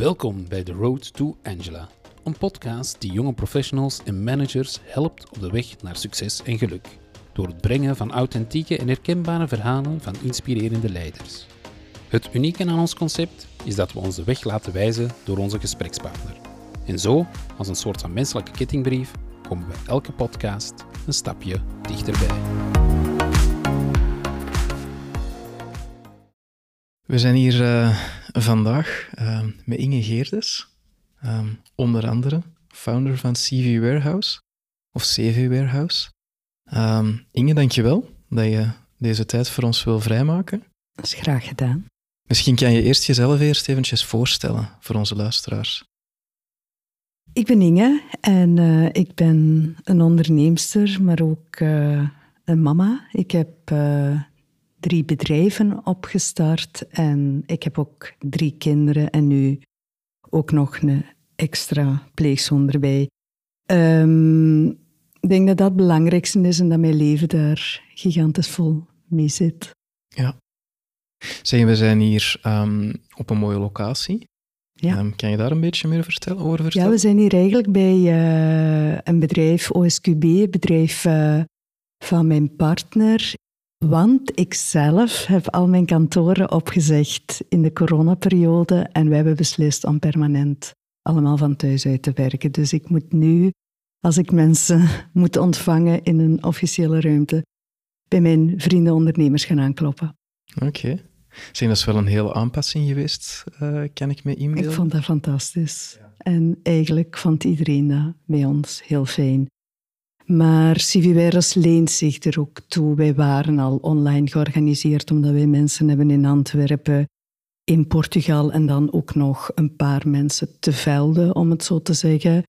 Welkom bij The Road to Angela, een podcast die jonge professionals en managers helpt op de weg naar succes en geluk. Door het brengen van authentieke en herkenbare verhalen van inspirerende leiders. Het unieke aan ons concept is dat we onze weg laten wijzen door onze gesprekspartner. En zo, als een soort van menselijke kettingbrief, komen we elke podcast een stapje dichterbij. We zijn hier uh, vandaag uh, met Inge Geerdes, um, onder andere founder van CV Warehouse, of CV Warehouse. Um, Inge, dankjewel dat je deze tijd voor ons wil vrijmaken. Dat is graag gedaan. Misschien kan je eerst jezelf eerst eventjes voorstellen voor onze luisteraars. Ik ben Inge en uh, ik ben een onderneemster, maar ook een mama. Ik heb drie bedrijven opgestart en ik heb ook drie kinderen en nu ook nog een extra pleegzoon erbij. Um, ik denk dat dat het belangrijkste is en dat mijn leven daar gigantisch vol mee zit. Ja. Zeg, we zijn hier um, op een mooie locatie. Ja. Um, kan je daar een beetje meer vertellen, over vertellen? Ja, we zijn hier eigenlijk bij uh, een bedrijf, OSQB, een bedrijf uh, van mijn partner. Want ik zelf heb al mijn kantoren opgezegd in de coronaperiode en wij hebben beslist om permanent allemaal van thuis uit te werken. Dus ik moet nu, als ik mensen moet ontvangen in een officiële ruimte, bij mijn vrienden ondernemers gaan aankloppen. Oké. Okay. Zie, dat is wel een hele aanpassing geweest, uh, kan ik me inbeelden? Ik vond dat fantastisch. En eigenlijk vond iedereen dat bij ons heel fijn. Maar Civiveros leent zich er ook toe. Wij waren al online georganiseerd omdat wij mensen hebben in Antwerpen, in Portugal en dan ook nog een paar mensen te velden, om het zo te zeggen.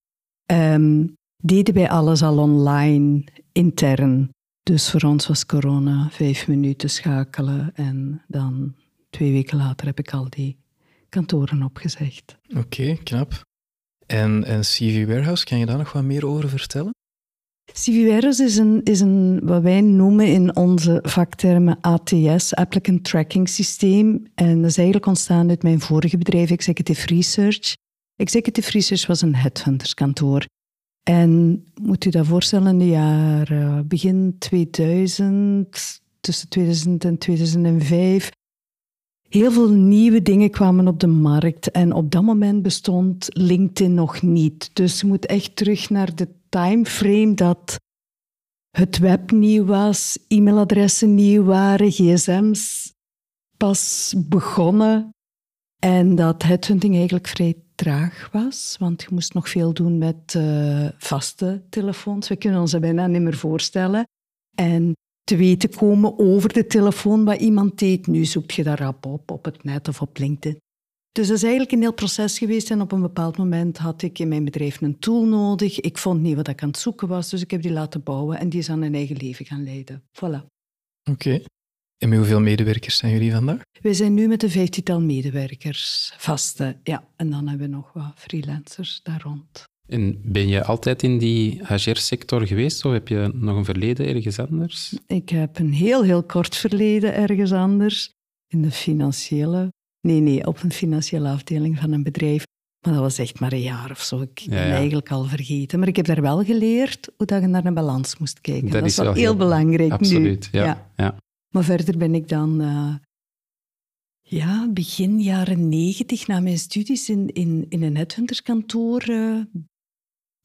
Um, deden wij alles al online, intern. Dus voor ons was corona vijf minuten schakelen en dan twee weken later heb ik al die kantoren opgezegd. Oké, knap. En, en CV Warehouse, kan je daar nog wat meer over vertellen? CVWRS is een, is een, wat wij noemen in onze vaktermen ATS, Applicant Tracking Systeem. En dat is eigenlijk ontstaan uit mijn vorige bedrijf, Executive Research. Executive Research was een headhunterskantoor. En moet u dat voorstellen, in de jaren begin 2000, tussen 2000 en 2005, heel veel nieuwe dingen kwamen op de markt. En op dat moment bestond LinkedIn nog niet. Dus je moet echt terug naar de timeframe dat het web nieuw was, e-mailadressen nieuw waren, gsm's pas begonnen en dat headhunting eigenlijk vrij traag was, want je moest nog veel doen met uh, vaste telefoons. We kunnen ons dat bijna niet meer voorstellen. En te weten komen over de telefoon wat iemand deed. Nu zoek je daar rap op, op het net of op LinkedIn. Dus dat is eigenlijk een heel proces geweest en op een bepaald moment had ik in mijn bedrijf een tool nodig. Ik vond niet wat ik aan het zoeken was, dus ik heb die laten bouwen en die is aan een eigen leven gaan leiden. Voilà. Oké. En met hoeveel medewerkers zijn jullie vandaag? Wij zijn nu met een vijftigtal medewerkers, vaste, ja. En dan hebben we nog wat freelancers daar rond. En ben je altijd in die HR-sector geweest of heb je nog een verleden ergens anders? Ik heb een heel, heel kort verleden ergens anders. In de financiële Nee, nee, op een financiële afdeling van een bedrijf. Maar dat was echt maar een jaar of zo. Ik ben eigenlijk al vergeten. Maar ik heb daar wel geleerd hoe dat je naar een balans moest kijken. Dat, is wel heel, belangrijk absoluut, nu. Ja, ja. Maar verder ben ik dan... Uh, ja, begin jaren negentig, na mijn studies in, in, in een headhunterskantoor uh,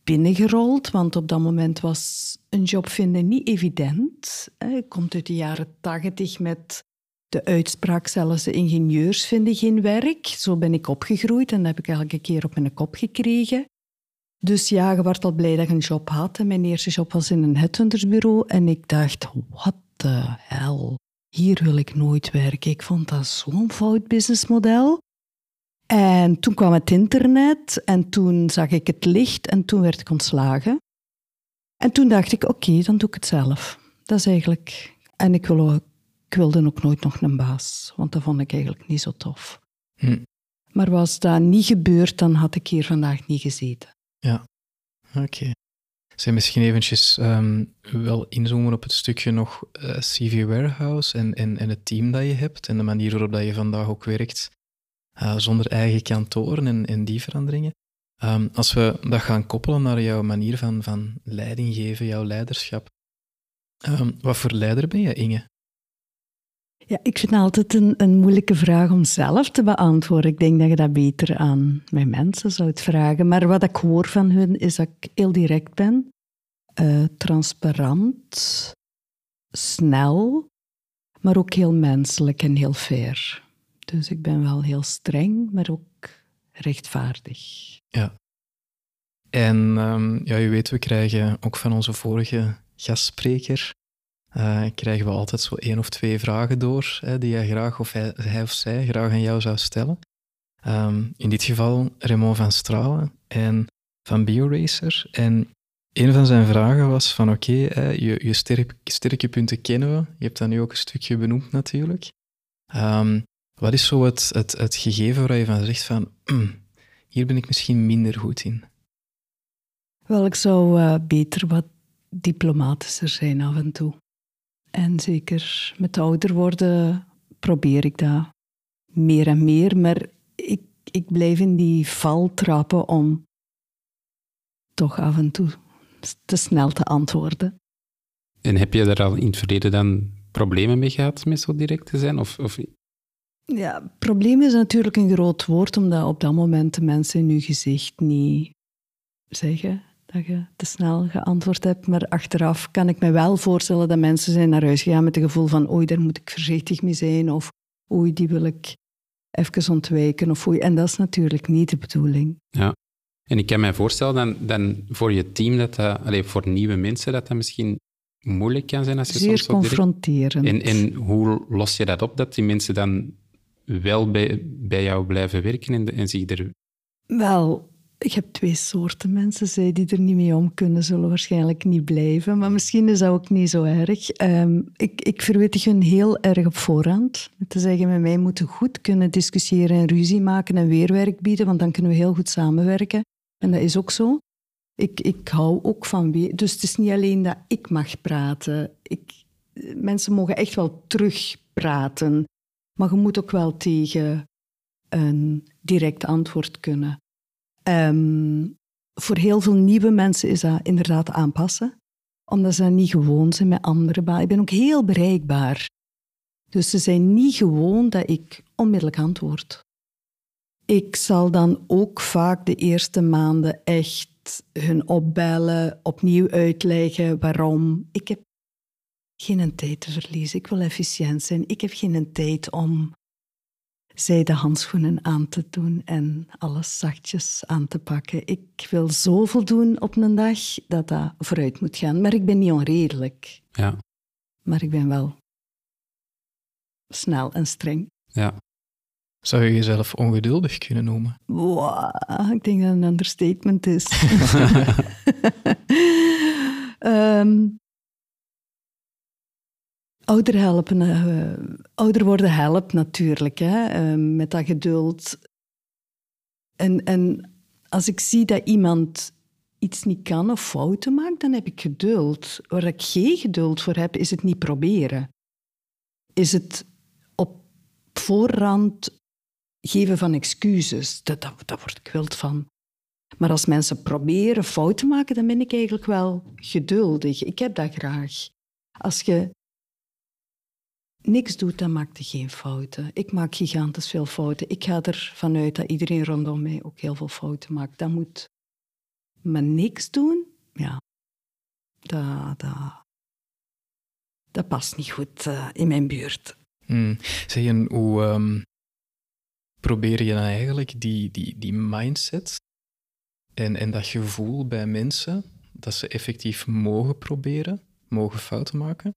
binnengerold. Want op dat moment was een job vinden niet evident. Ik kom uit de jaren tachtig met de uitspraak zelfs, de ingenieurs vinden geen werk. Zo ben ik opgegroeid en dat heb ik elke keer op mijn kop gekregen. Dus ja, je werd al blij dat je een job had. Mijn eerste job was in een headhuntersbureau. En ik dacht, what the hell? Hier wil ik nooit werken. Ik vond dat zo'n fout businessmodel. En toen kwam het internet en toen zag ik het licht en toen werd ik ontslagen. En toen dacht ik, oké, dan doe ik het zelf. Dat is eigenlijk... En ik wil ook ik wilde ook nooit nog een baas, want dat vond ik eigenlijk niet zo tof. Hm. Maar was dat niet gebeurd, dan had ik hier vandaag niet gezeten. Ja, oké. Okay. Zijn misschien eventjes um, wel inzoomen op het stukje nog uh, eh, CV Warehouse en, en, en het team dat je hebt en de manier waarop dat je vandaag ook werkt. uh, zonder eigen kantoren en, en die veranderingen. Um, als we dat gaan koppelen naar jouw manier van, van leiding geven, jouw leiderschap. Um, wat voor leider ben je, Inge? Ja, ik vind altijd een, een moeilijke vraag om zelf te beantwoorden. Ik denk dat je dat beter aan mijn mensen zou vragen. Maar wat ik hoor van hun is dat ik heel direct ben, uh, transparant, snel, maar ook heel menselijk en heel fair. Dus ik ben wel heel streng, maar ook rechtvaardig. Ja. En um, ja, u weet, we krijgen ook van onze vorige gastspreker uh, krijgen we altijd zo één of twee vragen door hè, die hij graag of hij, of zij graag aan jou zou stellen. Um, in dit geval Raymond van Stralen en van BioRacer. En een van zijn vragen was van oké, je, je sterk, sterke punten kennen we. Je hebt dat nu ook een stukje benoemd natuurlijk. Um, wat is zo het, het, het gegeven waar je van zegt van mm, hier ben ik misschien minder goed in? Wel, ik zou uh, beter wat diplomatischer zijn af en toe. En zeker met ouder worden probeer ik dat meer en meer. Maar ik, ik blijf in die val trappen om toch af en toe te snel te antwoorden. En heb je daar al in het verleden dan problemen mee gehad met zo direct te zijn? Of, of... Ja, probleem is natuurlijk een groot woord, omdat op dat moment de mensen in je gezicht niet zeggen dat je te snel geantwoord hebt. Maar achteraf kan ik me wel voorstellen dat mensen zijn naar huis gegaan met het gevoel van oei, daar moet ik voorzichtig mee zijn. Of oei, die wil ik even ontwijken. Of oei. En dat is natuurlijk niet de bedoeling. Ja. En ik kan me voorstellen dan, dan voor je team, dat dat, allez, voor nieuwe mensen, dat dat misschien moeilijk kan zijn als je Zeer soms confronterend. En, en hoe los je dat op, dat die mensen dan wel bij, bij jou blijven werken en, en zich er... Wel, ik heb twee soorten mensen. Zij die er niet mee om kunnen, zullen waarschijnlijk niet blijven. Maar misschien is dat ook niet zo erg. Um, ik, ik verwittig hun heel erg op voorhand. Te zeggen, met mij moeten goed kunnen discussiëren en ruzie maken en weerwerk bieden, want dan kunnen we heel goed samenwerken. En dat is ook zo. Ik, ik hou ook van. Dus het is niet alleen dat ik mag praten. Ik, mensen mogen echt wel terugpraten. Maar je moet ook wel tegen een direct antwoord kunnen. Um, voor heel veel nieuwe mensen is dat inderdaad aanpassen, omdat ze niet gewoon zijn met andere banen. Ik ben ook heel bereikbaar. Dus ze zijn niet gewoon dat ik onmiddellijk antwoord. Ik zal dan ook vaak de eerste maanden echt hun opbellen, opnieuw uitleggen waarom. Ik heb geen tijd te verliezen. Ik wil efficiënt zijn. Ik heb geen tijd om zij de handschoenen aan te doen en alles zachtjes aan te pakken. Ik wil zoveel doen op een dag dat dat vooruit moet gaan. Maar ik ben niet onredelijk. Ja. Maar ik ben wel snel en streng. Ja. Zou je jezelf ongeduldig kunnen noemen? Wow, ik denk dat het een understatement is. um, ouder helpen, uh, ouder worden helpt natuurlijk, hè, uh, met dat geduld. En, en als ik zie dat iemand iets niet kan of fouten maakt, dan heb ik geduld. Waar ik geen geduld voor heb, is het niet proberen. Is het op voorhand geven van excuses. Dat, dat, daar word ik wild van. Maar als mensen proberen fouten maken, dan ben ik eigenlijk wel geduldig. Ik heb dat graag. Als je niks doet, dan maakt je geen fouten. Ik maak gigantisch veel fouten. Ik ga ervan uit dat iedereen rondom mij ook heel veel fouten maakt. Dat moet... Maar niks doen, ja, dat, dat, dat past niet goed uh, in mijn buurt. Hmm. Zeg je, hoe um, probeer je dan eigenlijk die, die, die mindset en, en dat gevoel bij mensen dat ze effectief mogen proberen, mogen fouten maken,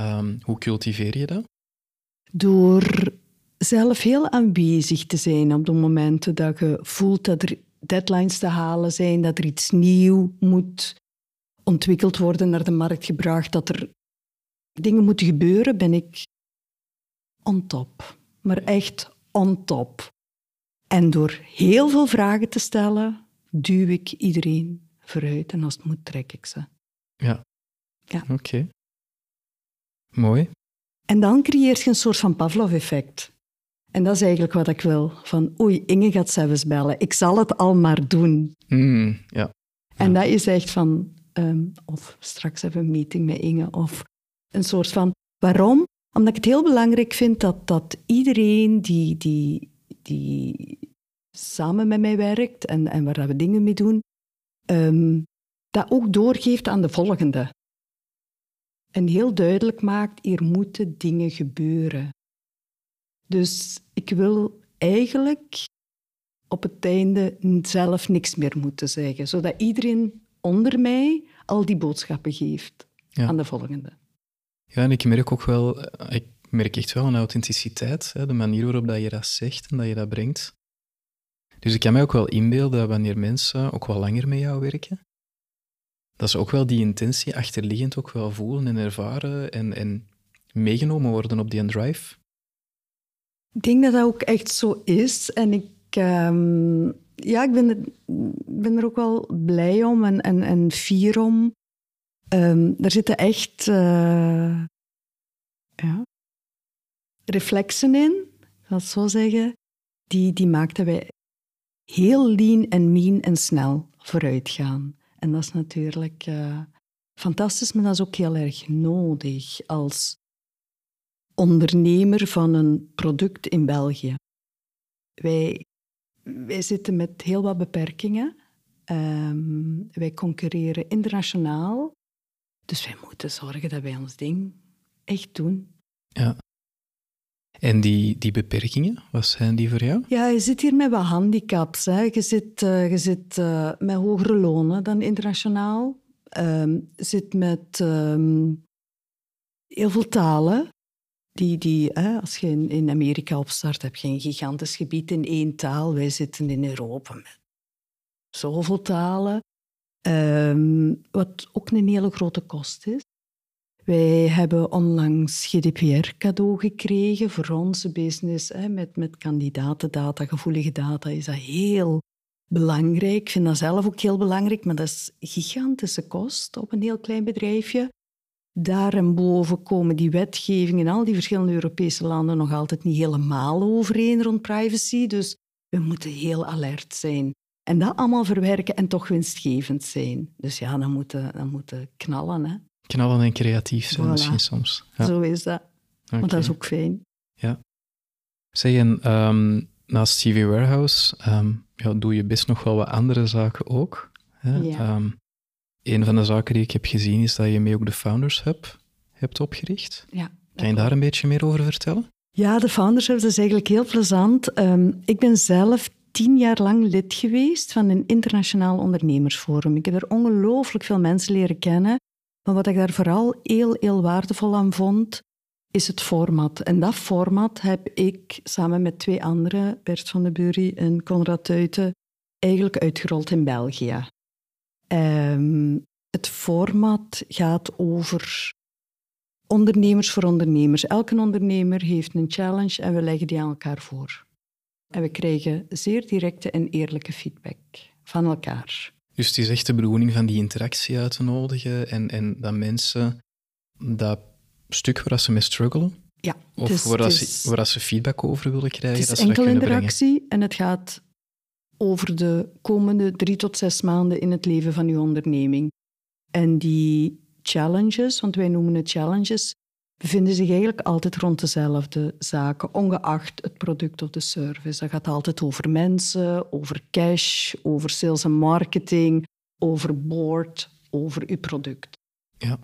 Um, hoe cultiveer je dat? Door zelf heel aanwezig te zijn op de momenten dat je voelt dat er deadlines te halen zijn, dat er iets nieuw moet ontwikkeld worden, naar de markt gebracht, dat er dingen moeten gebeuren, ben ik on top. Maar echt on top. En door heel veel vragen te stellen, duw ik iedereen vooruit en als het moet, trek ik ze. Ja. Ja. Oké. Mooi. En dan creëert je een soort van Pavlov-effect. En dat is eigenlijk wat ik wil. Van, oei, Inge gaat zelfs bellen. Ik zal het al maar doen. Mm, ja. En dat is echt van, ehm, of straks even een meeting met Inge, of een soort van, waarom? Omdat ik het heel belangrijk vind dat, dat iedereen die, die, die samen met mij werkt en, en waar we dingen mee doen, ehm, dat ook doorgeeft aan de volgende. En heel duidelijk maakt, hier moeten dingen gebeuren. Dus ik wil eigenlijk op het einde zelf niks meer moeten zeggen, zodat iedereen onder mij al die boodschappen geeft aan de volgende. Ja, en ik merk ook wel, ik merk echt wel een authenticiteit, hè, de manier waarop dat je dat zegt en dat je dat brengt. Dus ik kan mij ook wel inbeelden dat wanneer mensen ook wel langer met jou werken, dat ze ook wel die intentie achterliggend ook wel voelen en ervaren en, en meegenomen worden op die drive. Ik denk dat dat ook echt zo is. En ik, ehm, ja, ik ben er, ben ook wel blij om en, en, fier om. Um, er zitten echt uh, ja, reflexen in, ik het zo zeggen, die, die maakten wij heel lean en mean en snel vooruit gaan. En dat is natuurlijk uh, fantastisch, maar dat is ook heel erg nodig als ondernemer van een product in België. Wij, wij zitten met heel wat beperkingen. Um, wij concurreren internationaal. Dus wij moeten zorgen dat wij ons ding echt doen. Ja. En die, die beperkingen, wat zijn die voor jou? Ja, je zit hier met wat handicaps. Hè. Je zit, uh, je zit uh, met hogere lonen dan internationaal. Um, je zit met um, heel veel talen. Die, die, hè, als je in, in Amerika opstart, heb je een gigantisch gebied in één taal. Wij zitten in Europa met zoveel talen. Um, wat ook een hele grote kost is. Wij hebben onlangs GDPR cadeau gekregen voor onze business. Hè, met, met kandidatendata, gevoelige data is dat heel belangrijk. Ik vind dat zelf ook heel belangrijk, maar dat is gigantische kost op een heel klein bedrijfje. Daarboven komen die wetgevingen in al die verschillende Europese landen nog altijd niet helemaal overeen rond privacy. Dus we moeten heel alert zijn. En dat allemaal verwerken en toch winstgevend zijn. Dus ja, dan moeten, dan moeten knallen. Hè. Knallen en creatief zijn misschien soms. Ja. Zo is dat. Okay. Want dat is ook fijn. Ja. Zeg, en um, naast CV Warehouse um, ja, doe je best nog wel wat andere zaken ook. Hè? Ja. Um, een van de zaken die ik heb gezien is dat je mee ook de Founders Hub hebt opgericht. Ja, kan je daar een beetje meer over vertellen? Ja, de Founders Hub is eigenlijk heel plezant. ik ben zelf tien jaar lang lid geweest van een internationaal ondernemersforum. Ik heb er ongelooflijk veel mensen leren kennen. Maar wat ik daar vooral heel, heel waardevol aan vond, is het format. En dat format heb ik samen met twee anderen, Bert van de Bury en Conrad Tuiten, eigenlijk uitgerold in België. Um, het format gaat over ondernemers voor ondernemers. Elke ondernemer heeft een challenge en we leggen die aan elkaar voor. En we krijgen zeer directe en eerlijke feedback van elkaar. Dus het is echt de bedoeling van die interactie uit te nodigen en, en dat mensen dat stuk waar ze mee struggelen, ja, of dus, waar, ze, waar ze feedback over willen krijgen, het is dat enkel interactie en het gaat over de komende drie tot zes maanden in het leven van uw onderneming. En die challenges, want wij noemen het challenges, bevinden zich eigenlijk altijd rond dezelfde zaken, ongeacht het product of de service. Dat gaat altijd over mensen, over cash, over sales en marketing, over board, over uw product. Ja.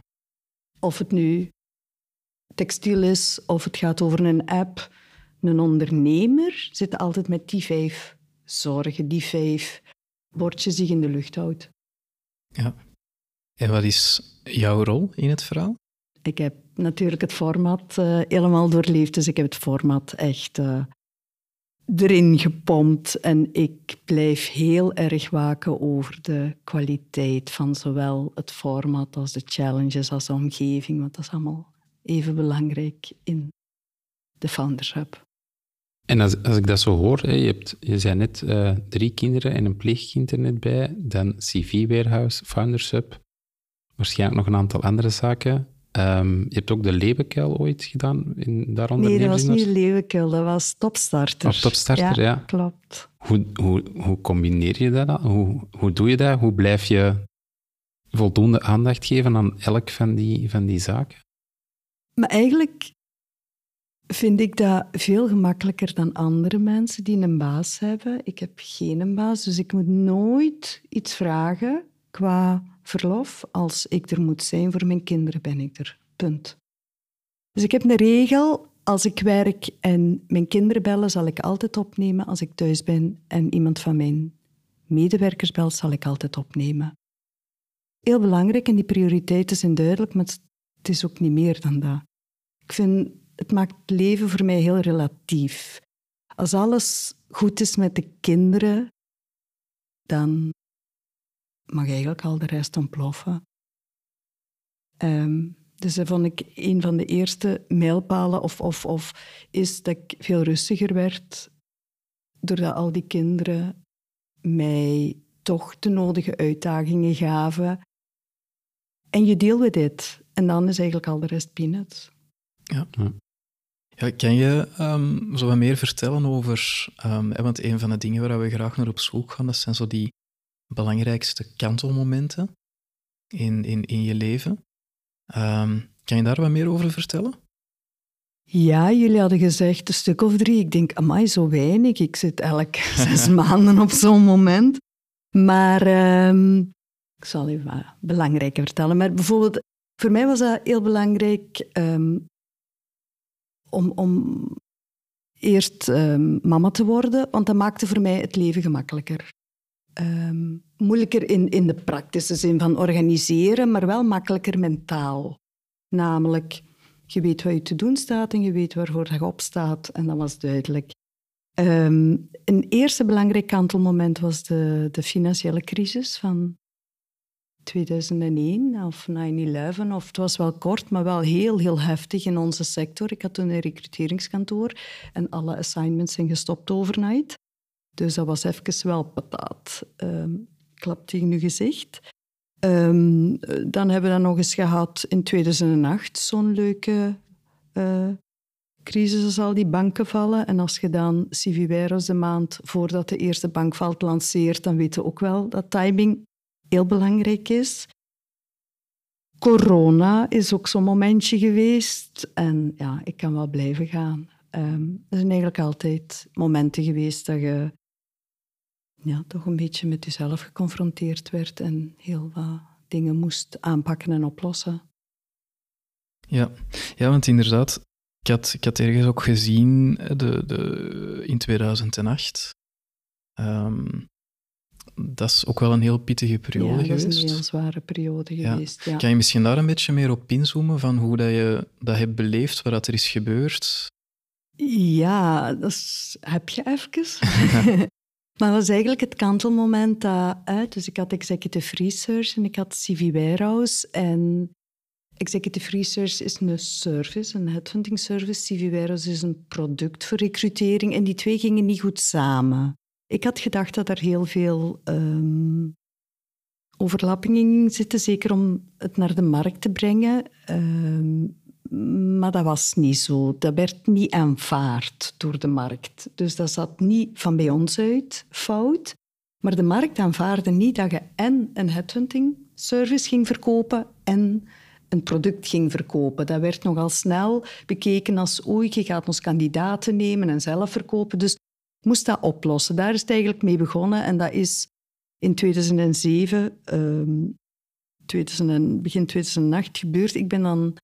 Of het nu textiel is of het gaat over een app. Een ondernemer zit altijd met die vijf zorgen, die vijf bordjes je in de lucht houdt. Ja. En wat is jouw rol in het verhaal? Ik heb natuurlijk het format uh, helemaal doorleefd, dus ik heb het format echt uh, erin gepompt. En ik blijf heel erg waken over de kwaliteit van zowel het format als de challenges als de omgeving, want dat is allemaal even belangrijk in de Founders Hub. En als, als ik dat zo hoor, je, hebt, je zei net uh, drie kinderen en een pleegkind er net bij, dan CV Warehouse, Founders Hub, waarschijnlijk nog een aantal andere zaken. Ehm, je hebt ook de Leeuwenkuil ooit gedaan in, daaronder Nee, dat was niet Leeuwenkuil, dat was Topstarter. Oh, Topstarter, ja. klopt. Hoe, hoe, hoe combineer je dat? Hoe, hoe doe je dat? Hoe blijf je voldoende aandacht geven aan elk van die, van die zaken? Maar eigenlijk vind ik dat veel gemakkelijker dan andere mensen die een baas hebben. Ik heb geen baas, dus ik moet nooit iets vragen qua verlof. Als ik er moet zijn voor mijn kinderen, ben ik er. Punt. Dus ik heb een regel. Als ik werk en mijn kinderen bellen, zal ik altijd opnemen. Als ik thuis ben en iemand van mijn medewerkers belt, zal ik altijd opnemen. Heel belangrijk en die prioriteiten zijn duidelijk, maar het is ook niet meer dan dat. Ik vind, het maakt het leven voor mij heel relatief. Als alles goed is met de kinderen, dan mag eigenlijk al de rest ontploffen. Ehm, dus dat vond ik een van de eerste mijlpalen, of, of, of is dat ik veel rustiger werd, doordat al die kinderen mij toch de nodige uitdagingen gaven. En je with dit. En dan is eigenlijk al de rest peanuts. Ja. Ja, kan je um, zo wat meer vertellen over... Um, want een van de dingen waar we graag naar op zoek gaan, dat zijn zo die belangrijkste kantelmomenten in, in, in je leven. Um, kan je daar wat meer over vertellen? Ja, jullie hadden gezegd een stuk of drie. Ik denk, amai, zo weinig. Ik zit elk zes maanden op zo'n moment. Maar um, ik zal even wat belangrijker vertellen. Maar bijvoorbeeld, voor mij was dat heel belangrijk um, om, om eerst um, mama te worden, want dat maakte voor mij het leven gemakkelijker. Um, moeilijker in, in de praktische zin van organiseren, maar wel makkelijker mentaal. Namelijk, je weet wat je te doen staat en je weet waarvoor je opstaat. En dat was duidelijk. Um, een eerste belangrijk kantelmoment was de, de financiële crisis van 2001 of 9-11. Of het was wel kort, maar wel heel, heel heftig in onze sector. Ik had toen een recruteringskantoor en alle assignments zijn gestopt overnight. Dus dat was even wel pataat. Um, klap tegen uw gezicht. Um, dan hebben we dat nog eens gehad in 2008, zo'n leuke uh, crisis als al die banken vallen. En als je dan Civiveros de maand voordat de eerste bank valt lanceert, dan weet je ook wel dat timing heel belangrijk is. Corona is ook zo'n momentje geweest. En ja, ik kan wel blijven gaan. Er zijn eigenlijk altijd momenten geweest dat je ja, toch een beetje met jezelf geconfronteerd werd en heel wat dingen moest aanpakken en oplossen. Ja, ja want inderdaad, ik had, ik had ergens ook gezien de, de, in 2008. Um, dat is ook wel een heel pittige periode ja, geweest. dat is een heel zware periode geweest. Ja. Kan je misschien daar een beetje meer op inzoomen van hoe dat je dat hebt beleefd, wat dat er is gebeurd? Ja, dat heb je even. maar dat was eigenlijk het kantelmoment dat uit. Dus ik had executive research en ik had CV Warehouse. En executive research is een service, een headhunting service. CV Warehouse is een product voor recrutering. En die twee gingen niet goed samen. Ik had gedacht dat er heel veel um, overlappingen in zitten, zeker om het naar de markt te brengen. Um, maar dat was niet zo. Dat werd niet aanvaard door de markt. Dus dat zat niet van bij ons uit fout. Maar de markt aanvaarde niet dat je en een headhunting service ging verkopen en een product ging verkopen. Dat werd nogal snel bekeken als oei, je gaat ons kandidaten nemen en zelf verkopen. Dus moest dat oplossen. Daar is het eigenlijk mee begonnen en dat is in 2007, um, 2000, begin 2008 gebeurd. Ik, ben dan,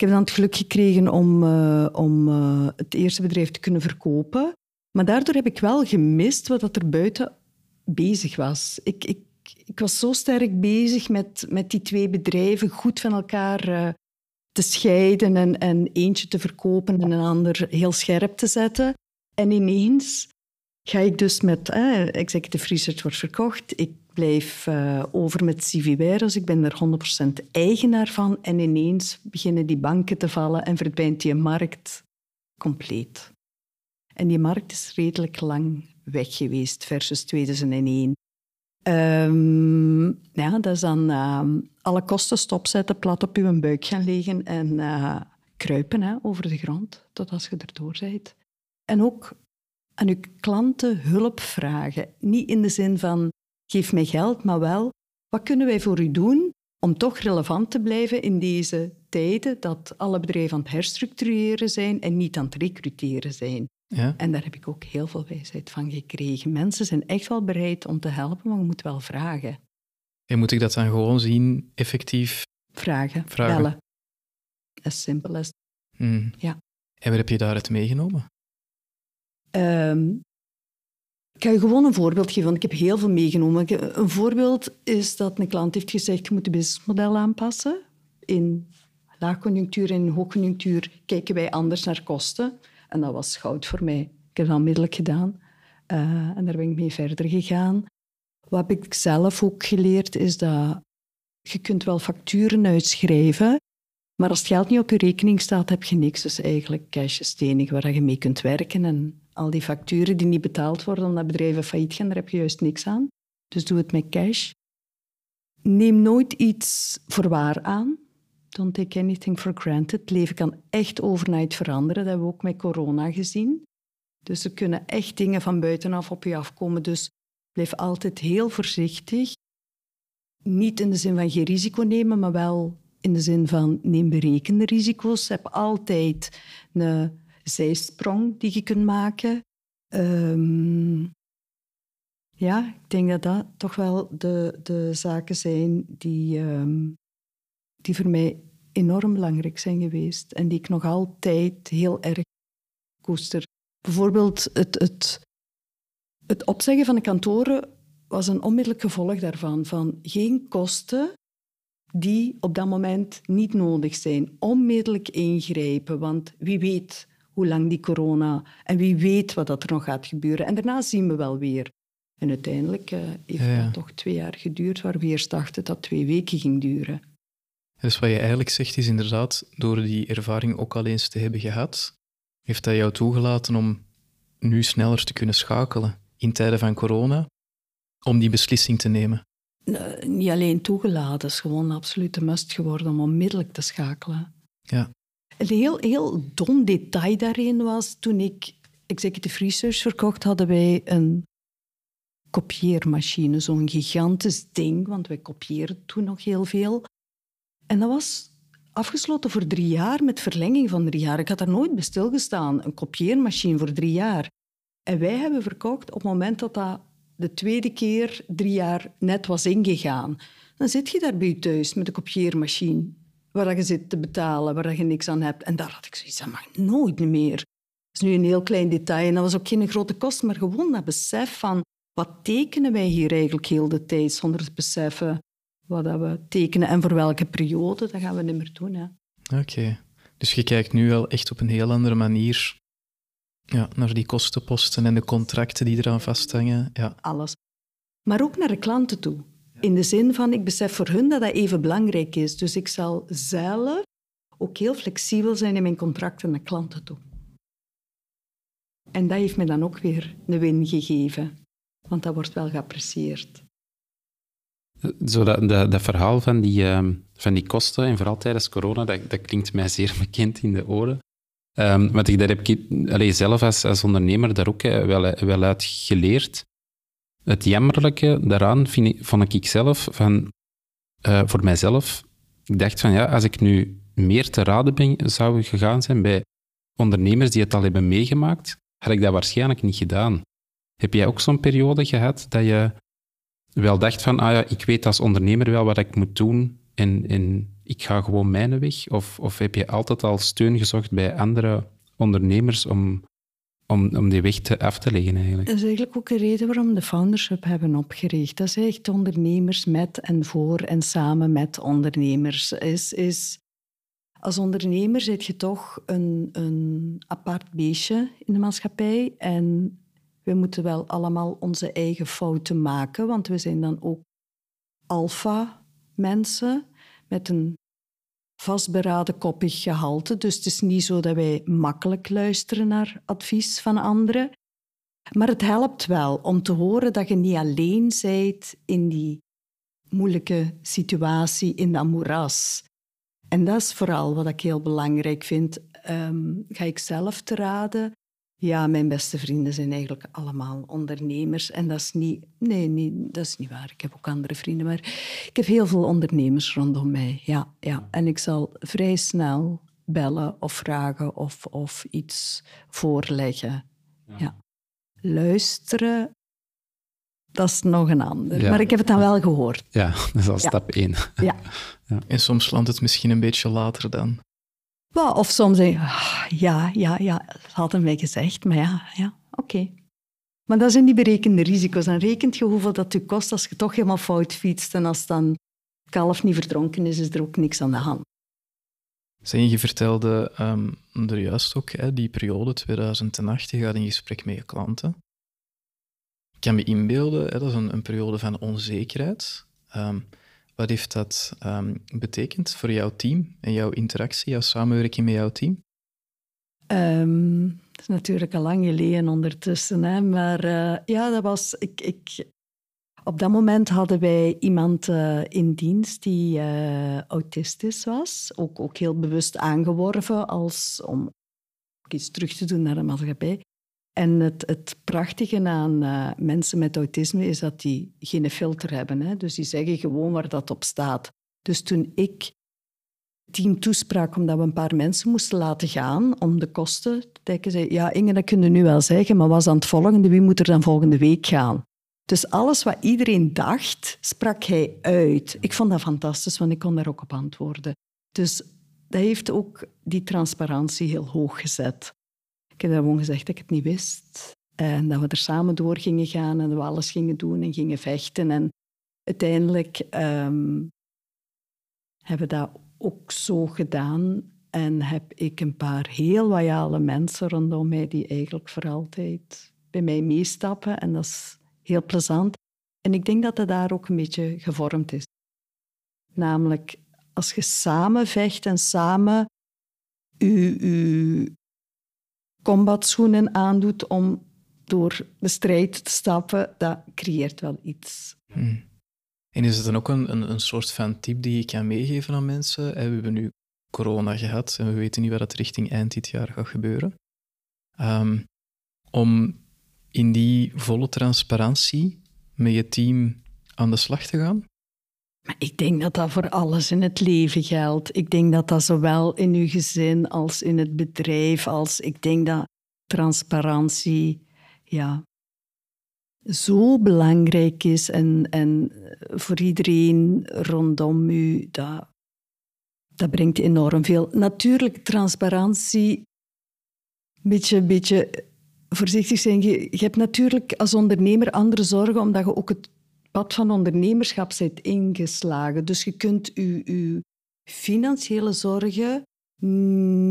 ik heb dan het geluk gekregen om, uh, om uh, het eerste bedrijf te kunnen verkopen. Maar daardoor heb ik wel gemist wat er buiten bezig was. Ik, ik, ik was zo sterk bezig met, met die twee bedrijven goed van elkaar uh, te scheiden en, en eentje te verkopen en een ander heel scherp te zetten. En ineens ga ik dus met eh, Executive Research wordt verkocht. Ik blijf uh, over met dus ik ben er 100% eigenaar van. En ineens beginnen die banken te vallen en verdwijnt die markt compleet. En die markt is redelijk lang weg geweest versus 2001. Ehm, ja, dat is dan ehm, alle kosten stopzetten, plat op uw buik gaan liggen en eh, kruipen over de grond, tot als je erdoor bent. En ook aan uw klanten hulp vragen. Niet in de zin van, geef mij geld, maar wel, wat kunnen wij voor u doen om toch relevant te blijven in deze tijden dat alle bedrijven aan het herstructureren zijn en niet aan het recruteren zijn. Ja. En daar heb ik ook heel veel wijsheid van gekregen. Mensen zijn echt wel bereid om te helpen, maar je moet wel vragen. En moet ik dat dan gewoon zien, effectief? Vragen, Vragen. bellen. As simple as. Hmm. Ja. En waar heb je daaruit meegenomen? Ehm, ik ga je gewoon een voorbeeld geven, want ik heb heel veel meegenomen. Een voorbeeld is dat een klant heeft gezegd, je moet het businessmodel aanpassen. In laagconjunctuur en hoogconjunctuur kijken wij anders naar kosten. En dat was goud voor mij. Ik heb dat onmiddellijk gedaan. Eh, en daar ben ik mee verder gegaan. Wat heb ik zelf ook geleerd, is dat je kunt wel facturen uitschrijven, maar als het geld niet op je rekening staat, heb je niks. Dus eigenlijk cash is het waar je mee kunt werken. En al die facturen die niet betaald worden omdat bedrijven failliet gaan, daar heb je juist niks aan. Dus doe het met cash. Neem nooit iets voor waar aan. Don't take anything for granted. Het leven kan echt overnight veranderen. Dat hebben we ook met corona gezien. Dus er kunnen echt dingen van buitenaf op je afkomen. Dus blijf altijd heel voorzichtig. Niet in de zin van geen risico nemen, maar wel in de zin van neem berekende risico's. Heb altijd een zijsprong die je kunt maken. Ehm, ja, ik denk dat dat toch wel de, de zaken zijn die, ehm, die voor mij enorm belangrijk zijn geweest en die ik nog altijd heel erg koester. Bijvoorbeeld het, het, het opzeggen van de kantoren was een onmiddellijk gevolg daarvan. Van geen kosten die op dat moment niet nodig zijn. Onmiddellijk ingrijpen, want wie weet hoe lang die corona en wie weet wat dat er nog gaat gebeuren. En daarna zien we wel weer. En uiteindelijk eh, heeft Ja, ja. dat toch twee jaar geduurd, waar we eerst dachten dat twee weken ging duren. Dus wat je eigenlijk zegt is inderdaad, door die ervaring ook al eens te hebben gehad, heeft dat jou toegelaten om nu sneller te kunnen schakelen in tijden van corona, om die beslissing te nemen. Eh, niet alleen toegelaten, het is gewoon een absolute must geworden om onmiddellijk te schakelen. Ja. Een heel, heel dom detail daarin was, toen ik executive research verkocht, hadden wij een kopieermachine, zo'n gigantisch ding, want wij kopieerden toen nog heel veel. En dat was afgesloten voor drie jaar met verlenging van drie jaar. Ik had daar nooit bij stilgestaan, een kopieermachine voor drie jaar. En wij hebben verkocht op het moment dat dat de tweede keer drie jaar net was ingegaan. Dan zit je daar bij je thuis met een kopieermachine, waar je zit te betalen, waar je niks aan hebt. En daar had ik zoiets, dat mag nooit meer. Dat is nu een heel klein detail en dat was ook geen grote kost, maar gewoon dat besef van wat tekenen wij hier eigenlijk heel de tijd zonder te beseffen wat dat we tekenen en voor welke periode, dat gaan we niet meer doen. Hè. Oké. Dus je kijkt nu wel echt op een heel andere manier ja, naar die kostenposten en de contracten die eraan vasthangen. Ja. Alles. Maar ook naar de klanten toe. In de zin van, ik besef voor hun dat dat even belangrijk is. Dus ik zal zelf ook heel flexibel zijn in mijn contracten naar klanten toe. En dat heeft me dan ook weer een win gegeven. Want dat wordt wel geapprecieerd. Zo dat, verhaal van die, ehm, van die kosten, en vooral tijdens corona, dat, dat klinkt mij zeer bekend in de oren. Ehm want ik, daar heb ik allee, zelf als, als ondernemer daar ook eh, wel, wel uit geleerd. Het jammerlijke daaraan vind ik, vond ik zelf, van, eh, voor mijzelf, ik dacht van ja, als ik nu meer te raden ben, zou gegaan zijn bij ondernemers die het al hebben meegemaakt, had ik dat waarschijnlijk niet gedaan. Heb jij ook zo'n periode gehad dat je wel dacht van, ah ja, ik weet als ondernemer wel wat ik moet doen en, ik ga gewoon mijn weg? Of, of heb je altijd al steun gezocht bij andere ondernemers om, om, om die weg te, af te leggen eigenlijk? Dat is eigenlijk ook een reden waarom de Foundership hebben opgericht. Dat is echt ondernemers met en voor en samen met ondernemers. Is, is, als ondernemer zit je toch een, een apart beestje in de maatschappij. En we moeten wel allemaal onze eigen fouten maken, want we zijn dan ook alfa-mensen met een vastberaden koppig gehalte. Dus het is niet zo dat wij makkelijk luisteren naar advies van anderen. Maar het helpt wel om te horen dat je niet alleen bent in die moeilijke situatie, in dat moeras. En dat is vooral wat ik heel belangrijk vind. Ehm, ga ik zelf te raden? Ja, mijn beste vrienden zijn eigenlijk allemaal ondernemers. En dat is niet... Nee, nee, dat is niet waar. Ik heb ook andere vrienden. Maar ik heb heel veel ondernemers rondom mij. Ja, ja. En ik zal vrij snel bellen of vragen of, of iets voorleggen. Ja. Luisteren, dat is nog een ander. Maar ik heb het dan wel gehoord. Ja, dat is al stap één. Ja. ja. En soms landt het misschien een beetje later dan. Of soms denk je, ah, ja, ja, ja, dat had mij gezegd, maar ja, ja oké. Maar dat zijn die berekende risico's. Dan rekent je hoeveel dat je kost als je toch helemaal fout fietst. En als dan kalf niet verdronken is, is er ook niks aan de hand. Zijn je vertelde um, juist ook, hè, die periode 2008, je gaat in gesprek met je klanten. Ik kan me inbeelden, hè, dat is een, een periode van onzekerheid. Um, wat heeft dat um, betekend voor jouw team en jouw interactie, jouw samenwerking met jouw team? Um, dat is natuurlijk al lang geleden ondertussen, hè, maar uh, ja, dat was. Ik, ik, op dat moment hadden wij iemand uh, in dienst die uh, autistisch was, ook, ook heel bewust aangeworven als, om iets terug te doen naar de maatschappij. En het, het prachtige aan uh, mensen met autisme is dat die geen filter hebben. Hè? Dus die zeggen gewoon waar dat op staat. Dus toen ik team toesprak omdat we een paar mensen moesten laten gaan om de kosten te dekken, zei ja Inge, dat kun je nu wel zeggen, maar was aan het volgende, wie moet er dan volgende week gaan? Dus alles wat iedereen dacht, sprak hij uit. Ik vond dat fantastisch, want ik kon daar ook op antwoorden. Dus dat heeft ook die transparantie heel hoog gezet. Ik heb gewoon gezegd dat ik het niet wist. En dat we er samen door gingen gaan en we alles gingen doen en gingen vechten. En uiteindelijk um, hebben we dat ook zo gedaan. En heb ik een paar heel loyale mensen rondom mij die eigenlijk voor altijd bij mij meestappen. En dat is heel plezant. En ik denk dat dat daar ook een beetje gevormd is. Namelijk, als je samen vecht en samen je, combatschoenen aandoet om door de strijd te stappen, dat creëert wel iets. Hmm. En is het dan ook een, een, een, soort van tip die je kan meegeven aan mensen? We hebben nu corona gehad en we weten niet wat het richting eind dit jaar gaat gebeuren. Um, om in die volle transparantie met je team aan de slag te gaan? Ik denk dat dat voor alles in het leven geldt. Ik denk dat dat zowel in uw gezin als in het bedrijf, als ik denk dat transparantie ja, zo belangrijk is en, en voor iedereen rondom u, dat, dat brengt enorm veel. Natuurlijk, transparantie, een beetje, beetje voorzichtig zijn. Je hebt natuurlijk als ondernemer andere zorgen, omdat je ook het pad van ondernemerschap bent ingeslagen. Dus je kunt je, je financiële zorgen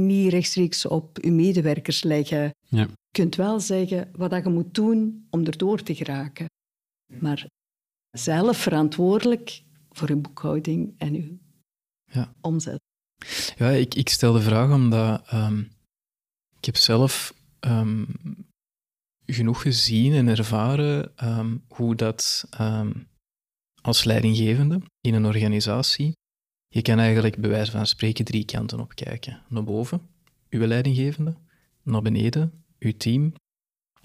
niet rechtstreeks op je medewerkers leggen. Ja. Je kunt wel zeggen wat je moet doen om erdoor te geraken. Maar zelf verantwoordelijk voor je boekhouding en je ja. omzet. Ja, ik, ik stel de vraag omdat um, ik heb zelf um, genoeg gezien en ervaren um, hoe dat um, als leidinggevende in een organisatie, je kan eigenlijk bij wijze van spreken drie kanten op kijken. Naar boven, uw leidinggevende, naar beneden, uw team.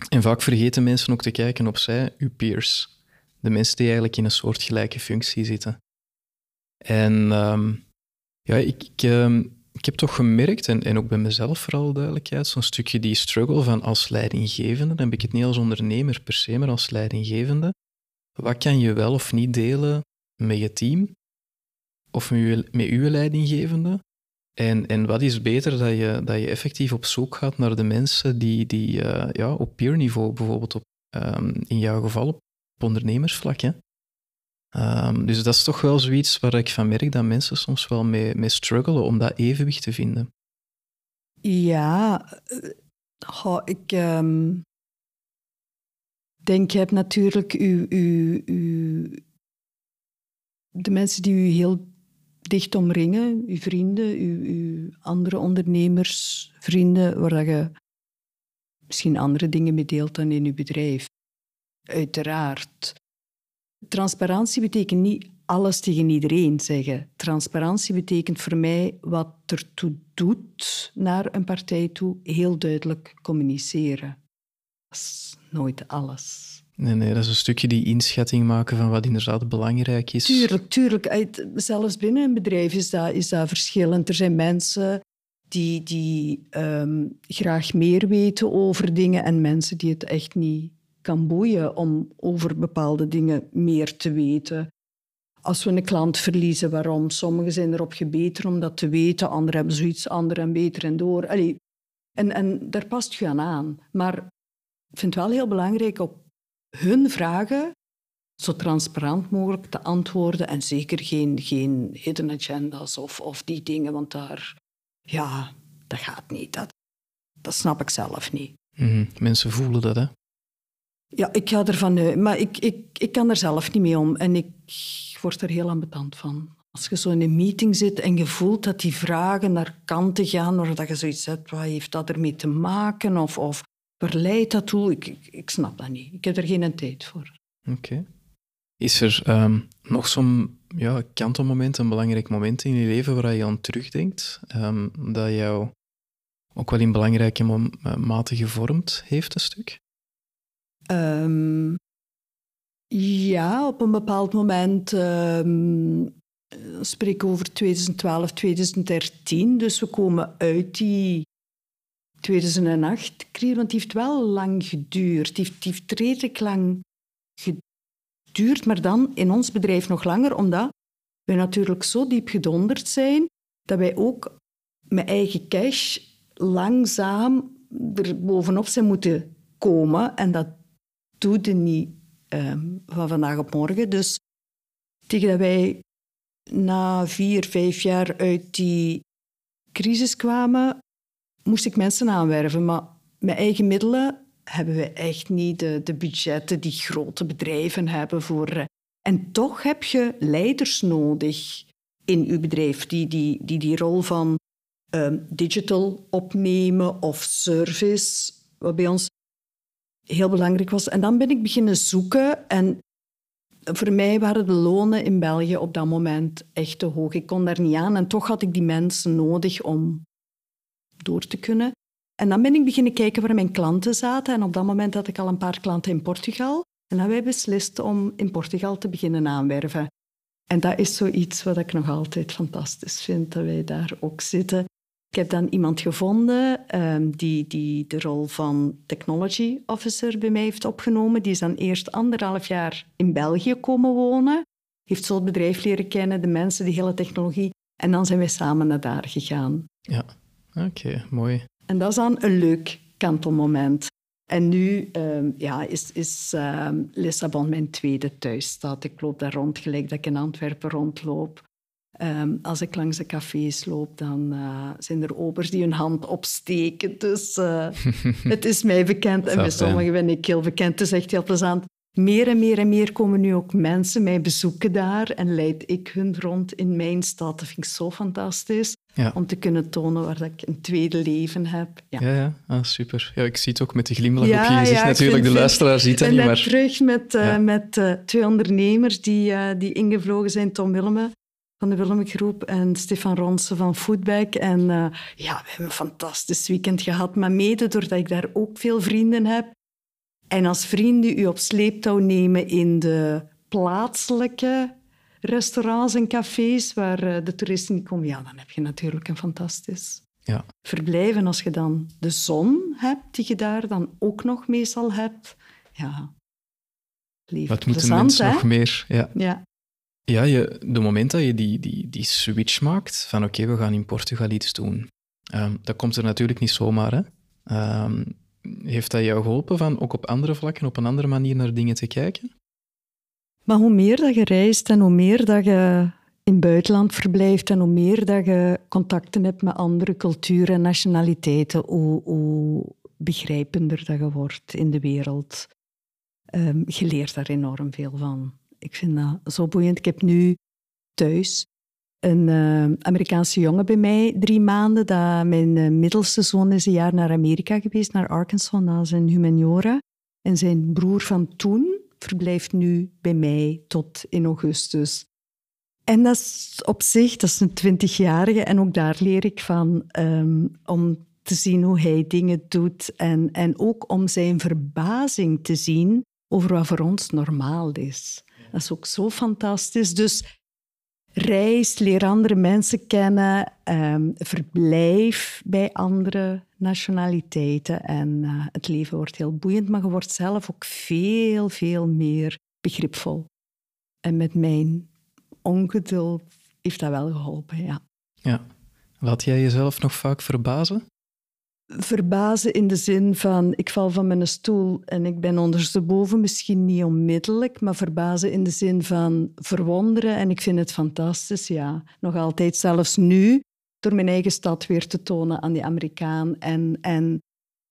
En vaak vergeten mensen ook te kijken op zij, uw peers. De mensen die eigenlijk in een soortgelijke functie zitten. En um, ja, ik, ik, ik heb toch gemerkt, en, en ook bij mezelf vooral duidelijkheid, zo'n stukje die struggle van als leidinggevende, dan heb ik het niet als ondernemer per se, maar als leidinggevende. Wat kan je wel of niet delen met je team of met je, uw leidinggevende? En, en wat is beter dat je, dat je effectief op zoek gaat naar de mensen die, die uh, ja, op peerniveau bijvoorbeeld, op, um, in jouw geval op ondernemersvlak, hè, Um, dus dat is toch wel zoiets waar ik van merk dat mensen soms wel mee, mee struggelen om dat evenwicht te vinden. Ja, uh, ik um, denk, je hebt natuurlijk uw, de mensen die u heel dicht omringen, uw vrienden, uw andere ondernemers, vrienden, waar je misschien andere dingen mee deelt dan in uw bedrijf. Uiteraard. Transparantie betekent niet alles tegen iedereen zeggen. Transparantie betekent voor mij wat ertoe doet naar een partij toe heel duidelijk communiceren. Dat is nooit alles. Nee, nee, dat is een stukje die inschatting maken van wat inderdaad belangrijk is. Tuurlijk, tuurlijk. Zelfs binnen een bedrijf is dat, is dat verschillend. Er zijn mensen die, die ehm, graag meer weten over dingen en mensen die het echt niet kan boeien om over bepaalde dingen meer te weten. Als we een klant verliezen, waarom? Sommigen zijn erop gebeten om dat te weten, anderen hebben zoiets, anderen en beter en door. Allee, en, en daar past je aan aan. Maar ik vind het wel heel belangrijk op hun vragen zo transparant mogelijk te antwoorden en zeker geen, geen hidden agendas of, of die dingen, want daar, ja, dat gaat niet. Dat, dat snap ik zelf niet. Mhm. Mensen voelen dat, hè? Ja, ik ga ervan uit, maar ik, ik, ik kan er zelf niet mee om en ik word er heel ambetant van. Als je zo in een meeting zit en je voelt dat die vragen naar kanten gaan, waar dat je zoiets hebt, wat heeft dat ermee te maken? Of, of waar leidt dat toe? Ik, ik, snap dat niet. Ik heb er geen tijd voor. Oké. Is er um, nog zo'n ja, kantelmoment, een belangrijk moment in je leven waar je aan terugdenkt, um, dat jou ook wel in belangrijke eh, mate gevormd heeft, een stuk? Um, ja, op een bepaald moment um, spreek over 2012, 2013. Dus we komen uit die 2008-crisis, want die heeft wel lang geduurd. Die heeft, die redelijk lang geduurd, maar dan in ons bedrijf nog langer, omdat wij natuurlijk zo diep gedonderd zijn dat wij ook met eigen cash langzaam er bovenop zijn moeten komen. En dat doet het niet um, van vandaag op morgen. Dus tegen dat wij na vier, vijf jaar uit die crisis kwamen, moest ik mensen aanwerven. Maar met eigen middelen hebben we echt niet de, de budgetten die grote bedrijven hebben voor. Eh, en toch heb je leiders nodig in uw bedrijf die die, die, die rol van um, digital opnemen of service, wat bij ons heel belangrijk was. En dan ben ik beginnen zoeken en voor mij waren de lonen in België op dat moment echt te hoog. Ik kon daar niet aan en toch had ik die mensen nodig om door te kunnen. En dan ben ik beginnen kijken waar mijn klanten zaten. En op dat moment had ik al een paar klanten in Portugal. En dan hebben wij beslist om in Portugal te beginnen aanwerven. En dat is zoiets wat ik nog altijd fantastisch vind, dat wij daar ook zitten. Ik heb dan iemand gevonden um, die, die de rol van technology officer bij mij heeft opgenomen. Die is dan eerst anderhalf jaar in België komen wonen. Heeft zo het bedrijf leren kennen, de mensen, de hele technologie. En dan zijn wij samen naar daar gegaan. Ja, oké, mooi. En dat is dan een leuk kantelmoment. En nu um, ja, is, is um, Lissabon mijn tweede thuisstad. Ik loop daar rond, gelijk dat ik in Antwerpen rondloop. Um, als ik langs de cafés loop, dan uh, zijn er obers die hun hand opsteken. Dus uh, het is mij bekend. En bij sommigen ben ik heel bekend. Het is echt heel plezant. Meer en meer en meer komen nu ook mensen mij bezoeken daar en leid ik hun rond in mijn stad. Dat vind ik zo fantastisch. Om te kunnen tonen waar ik een tweede leven heb. Ja, ja, ja. Ah, super. Ja, ik zie het ook met de glimlach op je gezicht natuurlijk. de luisteraar ziet dat niet, maar... Ik ben terug met, uh, met uh, twee ondernemers die, uh, die ingevlogen zijn. Tom Willemme van de Willemgroep en Stefan Ronsen van Foodback. En ja, we hebben een fantastisch weekend gehad. Maar mede doordat ik daar ook veel vrienden heb. En als vrienden u op sleeptouw nemen in de plaatselijke restaurants en cafés waar eh, de toeristen niet komen, ja, dan heb je natuurlijk een fantastisch ja. verblijven. Als je dan de zon hebt, die je daar dan ook nog meestal hebt, ja, Wat moeten mensen nog meer? Ja. ja. Ja, je, de moment dat je die, die, die switch maakt van oké, we gaan in Portugal iets doen, um, dat komt er natuurlijk niet zomaar. Hè? Um, heeft dat jou geholpen van ook op andere vlakken, op een andere manier naar dingen te kijken? Maar hoe meer dat je reist en hoe meer dat je in het buitenland verblijft en hoe meer dat je contacten hebt met andere culturen en nationaliteiten, hoe, hoe begrijpender dat je wordt in de wereld. Um, je leert daar enorm veel van. Ik vind dat zo boeiend. Ik heb nu thuis een uh, Amerikaanse jongen bij mij drie maanden. Dat mijn uh, middelste zoon is een jaar naar Amerika geweest, naar Arkansas, na zijn humaniora. En zijn broer van toen verblijft nu bij mij tot in augustus. En dat is op zich, dat is een twintigjarige. En ook daar leer ik van um, om te zien hoe hij dingen doet. En, en ook om zijn verbazing te zien over wat voor ons normaal is. Dat is ook zo fantastisch. Dus reis, leer andere mensen kennen, um, verblijf bij andere nationaliteiten. En uh, het leven wordt heel boeiend, maar je wordt zelf ook veel, veel meer begripvol. En met mijn ongeduld heeft dat wel geholpen, ja. Ja. Laat jij jezelf nog vaak verbazen? Verbazen in de zin van ik val van mijn stoel en ik ben ondersteboven, misschien niet onmiddellijk, maar verbazen in de zin van verwonderen en ik vind het fantastisch, ja. Nog altijd, zelfs nu, door mijn eigen stad weer te tonen aan die Amerikaan en, en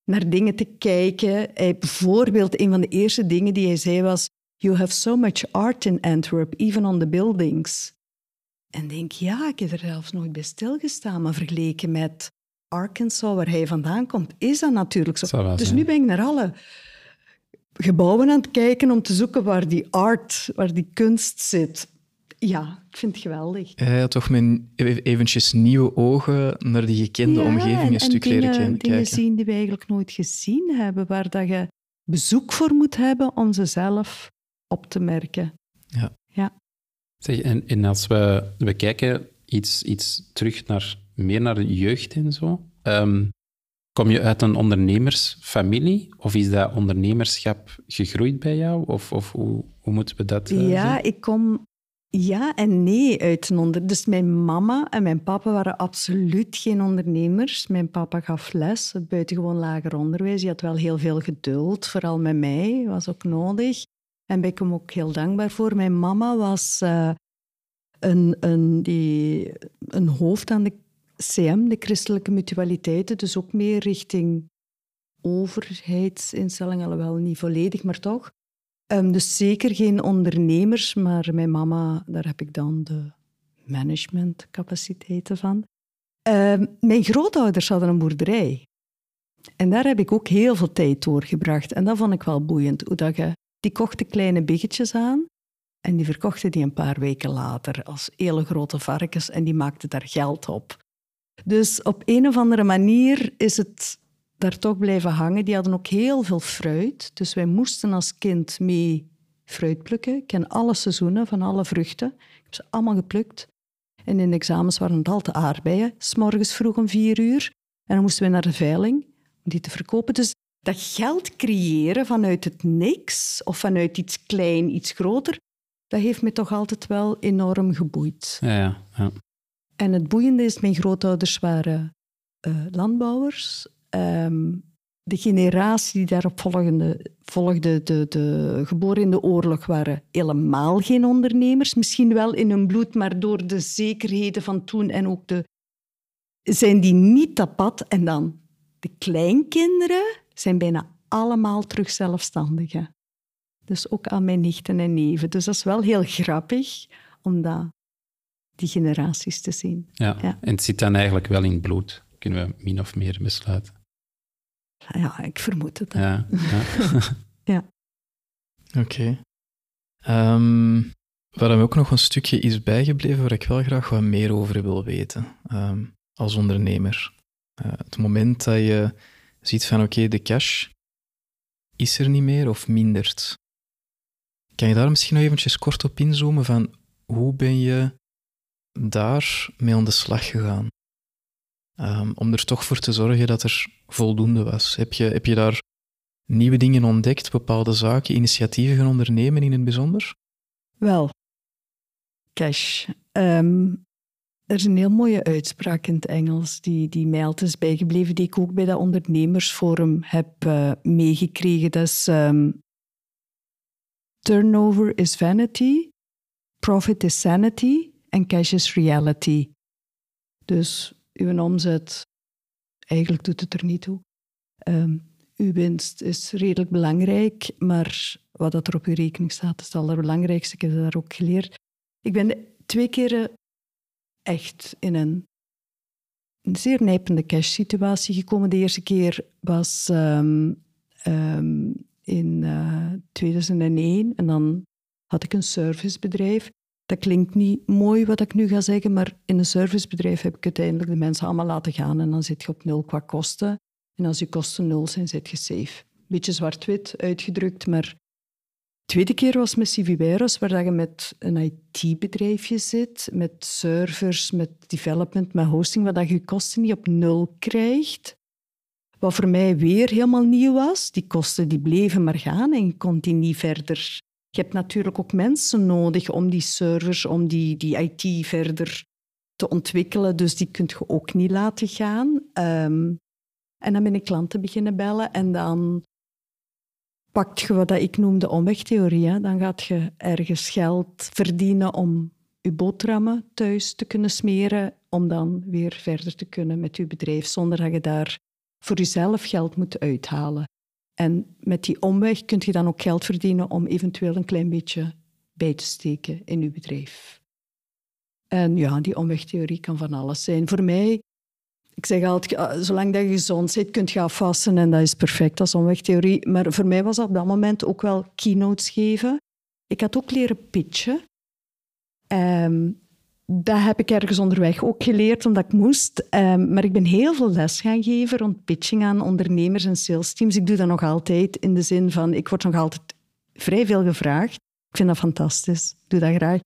naar dingen te kijken. Bijvoorbeeld, een van de eerste dingen die hij zei was You have so much art in Antwerp, even on the buildings. En denk, ja, ik heb er zelfs nooit bij stilgestaan, maar vergeleken met Arkansas, waar hij vandaan komt, is dat natuurlijk zo. dus nu ben ik naar alle gebouwen aan het kijken om te zoeken waar die art, waar die kunst zit. Ja, ik vind het geweldig. Hij had toch met eventjes nieuwe ogen naar die gekende omgeving een stuk leren kijken. dingen zien die we eigenlijk nooit gezien hebben, waar dat je bezoek voor moet hebben om ze zelf op te merken. Ja. ja. Zeg, en, en als we, we kijken iets, iets terug naar meer naar de jeugd en zo. Um, kom je uit een ondernemersfamilie of is dat ondernemerschap gegroeid bij jou? Of, of hoe, hoe moeten we dat uh, Ja, ik kom ja en nee uit een onder... Dus mijn mama en mijn papa waren absoluut geen ondernemers. Mijn papa gaf les, buitengewoon lager onderwijs. Die had wel heel veel geduld, vooral met mij, was ook nodig. En ben ik hem ook heel dankbaar voor. Mijn mama was uh, een, een, die, een hoofd aan de CM, de christelijke mutualiteiten, dus ook meer richting overheidsinstellingen, alhoewel niet volledig, maar toch. Um, dus zeker geen ondernemers, maar mijn mama, daar heb ik dan de managementcapaciteiten van. Um, mijn grootouders hadden een boerderij. En daar heb ik ook heel veel tijd doorgebracht. En dat vond ik wel boeiend. Hoe dat je, die kochten kleine biggetjes aan en die verkochten die een paar weken later als hele grote varkens en die maakten daar geld op. Dus op een of andere manier is het daar toch blijven hangen. Die hadden ook heel veel fruit. Dus wij moesten als kind mee fruit plukken. Ik ken alle seizoenen van alle vruchten. Ik heb ze allemaal geplukt. En in de examens waren het altijd aardbeien. S'morgens vroeg om vier uur. En dan moesten we naar de veiling om die te verkopen. Dus dat geld creëren vanuit het niks of vanuit iets klein, iets groter, dat heeft me toch altijd wel enorm geboeid. Ja, ja, ja. En het boeiende is, mijn grootouders waren uh, landbouwers. Um, de generatie die daarop volgende, volgde, de, de geboren in de oorlog, waren helemaal geen ondernemers. Misschien wel in hun bloed, maar door de zekerheden van toen en ook de... zijn die niet dat pad. En dan de kleinkinderen zijn bijna allemaal terug zelfstandigen. Dus ook aan mijn nichten en neven. Dus dat is wel heel grappig, omdat die generaties te zien. Ja. en het zit dan eigenlijk wel in het bloed, kunnen we min of meer besluiten. Ja, ik vermoed het. Ja. ja. ja. Oké. Okay. Um, ehm, waar me ook nog een stukje is bijgebleven, waar ik wel graag wat meer over wil weten ehm, als ondernemer. Uh, het moment dat je ziet van oké, de cash is er niet meer of mindert. Kan je daar misschien nog eventjes kort op inzoomen van hoe ben je daar mee aan de slag gegaan? Um, om er toch voor te zorgen dat er voldoende was. Heb je, heb je daar nieuwe dingen ontdekt, bepaalde zaken, initiatieven gaan ondernemen in het bijzonder? Wel, cash. Um, er is een heel mooie uitspraak in het Engels die, die mij altijd is bijgebleven, die ik ook bij dat ondernemersforum heb uh, meegekregen. Dat is um, turnover is vanity, profit is sanity, en cash is reality. Dus uw omzet, eigenlijk doet het er niet toe. Um, uw winst is redelijk belangrijk, maar wat dat er op uw rekening staat, is het allerbelangrijkste. Ik heb dat ook geleerd. Ik ben twee keren echt in een, een zeer nijpende cash-situatie gekomen. De eerste keer was ehm, ehm, in uh, eh, 2001 en dan had ik een servicebedrijf. Dat klinkt niet mooi wat ik nu ga zeggen, maar in een servicebedrijf heb ik uiteindelijk de mensen allemaal laten gaan en dan zit je op nul qua kosten. En als je kosten nul zijn, zit je safe. Beetje zwart-wit uitgedrukt, maar de tweede keer was met Civiveros, waar je met een IT-bedrijfje zit, met servers, met development, met hosting, waar je je kosten niet op nul krijgt. Wat voor mij weer helemaal nieuw was. Die kosten die bleven maar gaan en je kon die niet verder je hebt natuurlijk ook mensen nodig om die servers, om die, die IT verder te ontwikkelen. Dus die kunt je ook niet laten gaan. Um, en dan ben ik klanten beginnen bellen en dan pakt je wat ik noem de omwegtheorie. Dan gaat je ergens geld verdienen om je boterhammen thuis te kunnen smeren, om dan weer verder te kunnen met je bedrijf, zonder dat je daar voor jezelf geld moet uithalen. En met die omweg kun je dan ook geld verdienen om eventueel een klein beetje bij te steken in je bedrijf. En ja, die omwegtheorie kan van alles zijn. Voor mij, ik zeg altijd, zolang dat je gezond zit, kun je afwassen en dat is perfect als omwegtheorie. Maar voor mij was dat op dat moment ook wel keynotes geven. Ik had ook leren pitchen. Um, dat heb ik ergens onderweg ook geleerd, omdat ik moest. Um, maar ik ben heel veel les gaan geven rond pitching aan ondernemers en sales teams. Ik doe dat nog altijd in de zin van, ik word nog altijd vrij veel gevraagd. Ik vind dat fantastisch, ik doe dat graag.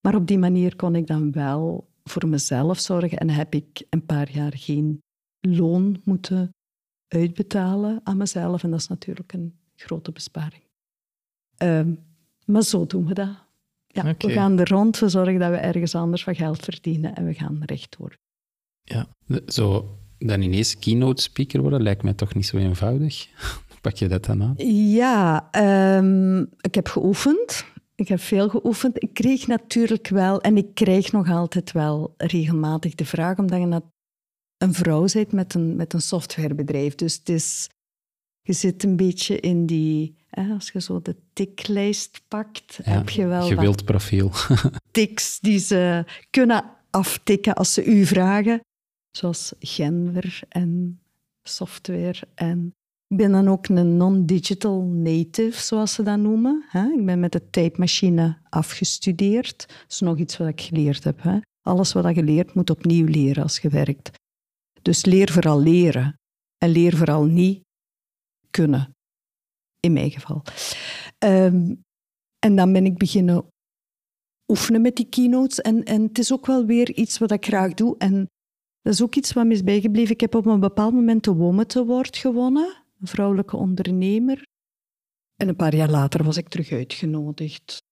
Maar op die manier kon ik dan wel voor mezelf zorgen en heb ik een paar jaar geen loon moeten uitbetalen aan mezelf. En dat is natuurlijk een grote besparing. Um, maar zo doen we dat. Ja, we gaan er rond, we zorgen dat we ergens anders wat geld verdienen en we gaan recht worden. Ja, zo dan ineens keynote speaker worden lijkt mij toch niet zo eenvoudig. Pak je dat dan aan? Ja, um, ik heb geoefend. Ik heb veel geoefend. Ik kreeg natuurlijk wel, en ik krijg nog altijd wel regelmatig de vraag, omdat je een vrouw bent met een, met een softwarebedrijf. Dus het is, je zit een beetje in die als je zo de tiklijst pakt, heb je wel gewild profiel. tics die ze kunnen aftikken als ze u vragen. Zoals gender en software. En ik ben dan ook een non-digital native, zoals ze dat noemen. Ik ben met de tijdmachine afgestudeerd. Dat is nog iets wat ik geleerd heb. Alles wat je leert, moet opnieuw leren als je werkt. Dus leer vooral leren. En leer vooral niet kunnen in mijn geval. Ehm, en dan ben ik beginnen oefenen met die keynotes. En, en het is ook wel weer iets wat ik graag doe. En dat is ook iets wat me is bijgebleven. Ik heb op een bepaald moment de Womet Award gewonnen, een vrouwelijke ondernemer. En een paar jaar later was ik terug uitgenodigd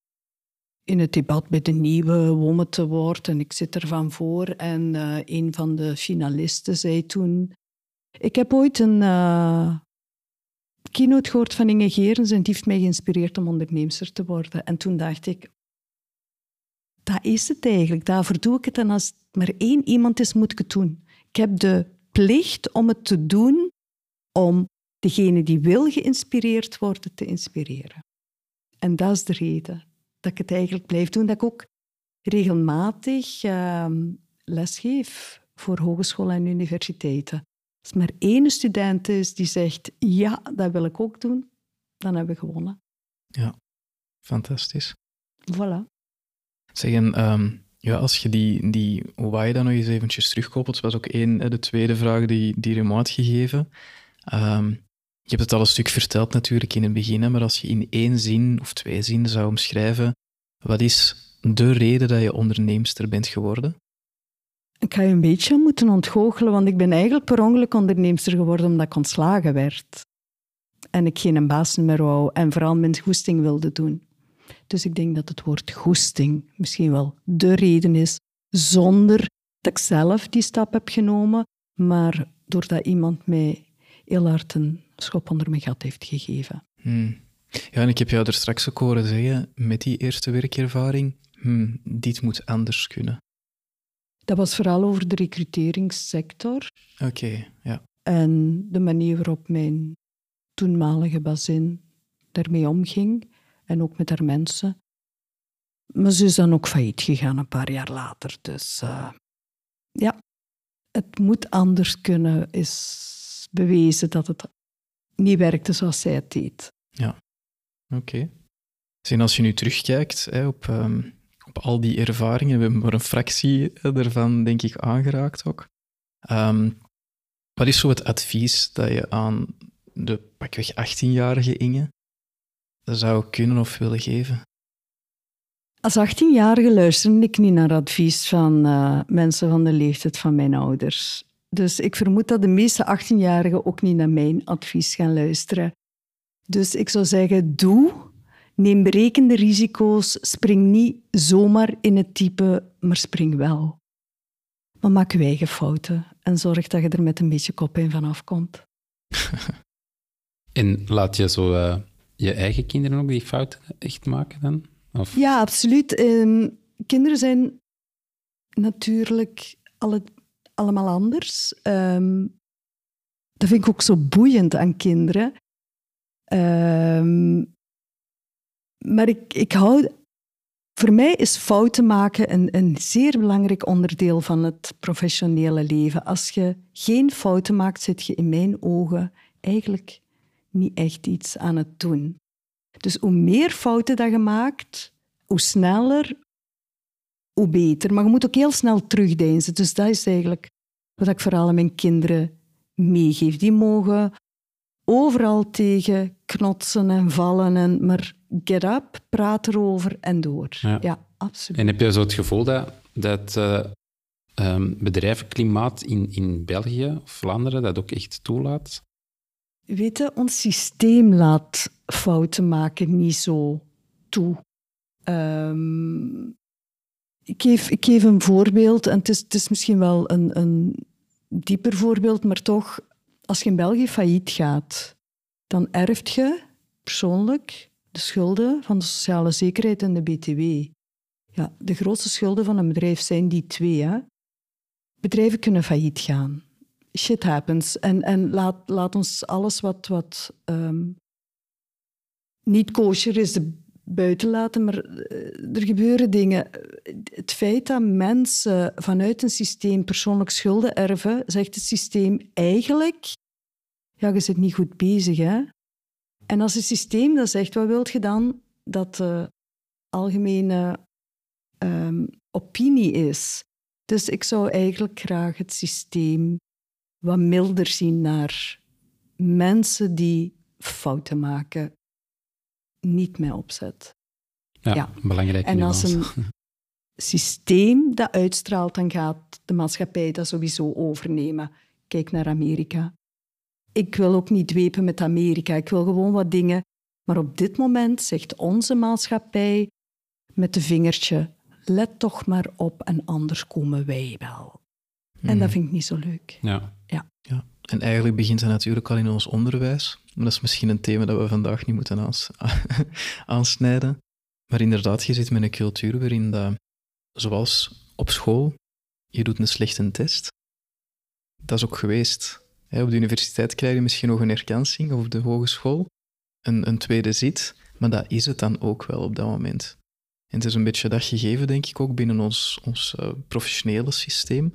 in het debat bij de nieuwe Womet Award. En ik zit ervan voor. En uh, een van de finalisten zei toen... Ik heb ooit een, uh, keynote gehoord van Inge Gerens en die heeft mij geïnspireerd om onderneemster te worden. En toen dacht ik, dat is het eigenlijk. Daarvoor doe ik het. En als het maar één iemand is, moet ik het doen. Ik heb de plicht om het te doen, om degene die wil geïnspireerd worden, te inspireren. En dat is de reden dat ik het eigenlijk blijf doen. Dat ik ook regelmatig uh, lesgeef voor hogescholen en universiteiten. Als maar één student is die zegt, ja, dat wil ik ook doen, dan hebben we gewonnen. Ja, fantastisch. Voilà. Zeg, en, um, ja, als je die, die why dan nog eens eventjes terugkoppelt, was ook één, de tweede vraag die, die Remo had gegeven. Um, je hebt het al een stuk verteld natuurlijk in het begin, maar als je in één zin of twee zinnen zou omschrijven, wat is de reden dat je onderneemster bent geworden? Ik ga je een beetje moeten ontgoochelen, want ik ben eigenlijk per ongeluk onderneemster geworden omdat ik ontslagen werd. En ik geen baas meer wou en vooral mijn goesting wilde doen. Dus ik denk dat het woord goesting misschien wel de reden is, zonder dat ik zelf die stap heb genomen, maar doordat iemand mij heel hard een schop onder mijn gat heeft gegeven. Hmm. Ja, en ik heb jou er straks ook horen zeggen, met die eerste werkervaring, hmm, dit moet anders kunnen. Dat was vooral over de recruteringssector. Oké, ja. En de manier waarop mijn toenmalige bazin daarmee omging. En ook met haar mensen. Maar ze is dan ook failliet gegaan een paar jaar later. Dus uh, ja, het moet anders kunnen, is bewezen dat het niet werkte zoals zij het deed. Ja, oké. Okay. als je nu terugkijkt hè, op, ehm, op al die ervaringen, we hebben maar een fractie ervan, denk ik, aangeraakt ook. Ehm, wat is zo het advies dat je aan de pakweg 18-jarige Inge zou kunnen of willen geven? Als 18-jarige luisterde ik niet naar advies van uh, mensen van de leeftijd van mijn ouders. Dus ik vermoed dat de meeste 18-jarigen ook niet naar mijn advies gaan luisteren. Dus ik zou zeggen, doe, neem berekende risico's, spring niet zomaar in het type, maar spring wel. Maar maak je eigen fouten en zorg dat je er met een beetje in vanaf komt. en laat je zo uh, je eigen kinderen ook die fouten echt maken dan? Of? Ja, absoluut. Um, kinderen zijn natuurlijk alle, allemaal anders. Um, dat vind ik ook zo boeiend aan kinderen. Um, maar ik, ik hou voor mij is fouten maken een, een zeer belangrijk onderdeel van het professionele leven. Als je geen fouten maakt, zit je in mijn ogen eigenlijk niet echt iets aan het doen. Dus hoe meer fouten dat je maakt, hoe sneller, hoe beter. Maar je moet ook heel snel terugdeinzen. Dus dat is eigenlijk wat ik vooral aan mijn kinderen meegeef. Die mogen overal tegen knotsen en vallen, en, maar get up, praat erover en door. Ja, absoluut. En heb je zo het gevoel dat, dat uh, um, bedrijvenklimaat in, in België of Vlaanderen dat ook echt toelaat? Weet je, ons systeem laat fouten maken niet zo toe. Um, ik, geef, ik geef een voorbeeld, en het is, het is misschien wel een, een dieper voorbeeld, maar toch, als je in België failliet gaat, dan erft je persoonlijk de schulden van de sociale zekerheid en de BTW. Ja, de grootste schulden van een bedrijf zijn die twee. Hè? Bedrijven kunnen failliet gaan. Shit happens. En, en laat, laat ons alles wat, wat um, niet kosher is buiten laten, maar eh, er gebeuren dingen. Het feit dat mensen vanuit een systeem persoonlijk schulden erven, zegt het systeem eigenlijk, ja, je zit niet goed bezig. Hè? En als het systeem dat zegt, wat wilt je dan dat de algemene um, opinie is? Dus ik zou eigenlijk graag het systeem wat milder zien naar mensen die fouten maken, niet mee opzet. Ja, ja. belangrijk. En als een systeem dat uitstraalt, dan gaat de maatschappij dat sowieso overnemen. Kijk naar Amerika ik wil ook niet dwepen met Amerika. Ik wil gewoon wat dingen. Maar op dit moment zegt onze maatschappij met de vingertje: let toch maar op en anders komen wij wel. En dat mhm. vind ik niet zo leuk. Ja. ja. ja. En eigenlijk begint dat natuurlijk al in ons onderwijs. Maar dat is misschien een thema dat we vandaag niet moeten aans aansnijden. Maar inderdaad, je zit met een cultuur waarin dat, zoals op school, je doet een slechte test. Dat is ook geweest op de universiteit krijg je misschien nog een erkansing, of op de hogeschool een, een tweede zit, maar dat is het dan ook wel op dat moment. En het is een beetje dat gegeven, denk ik, ook binnen ons, ons uh, professionele systeem,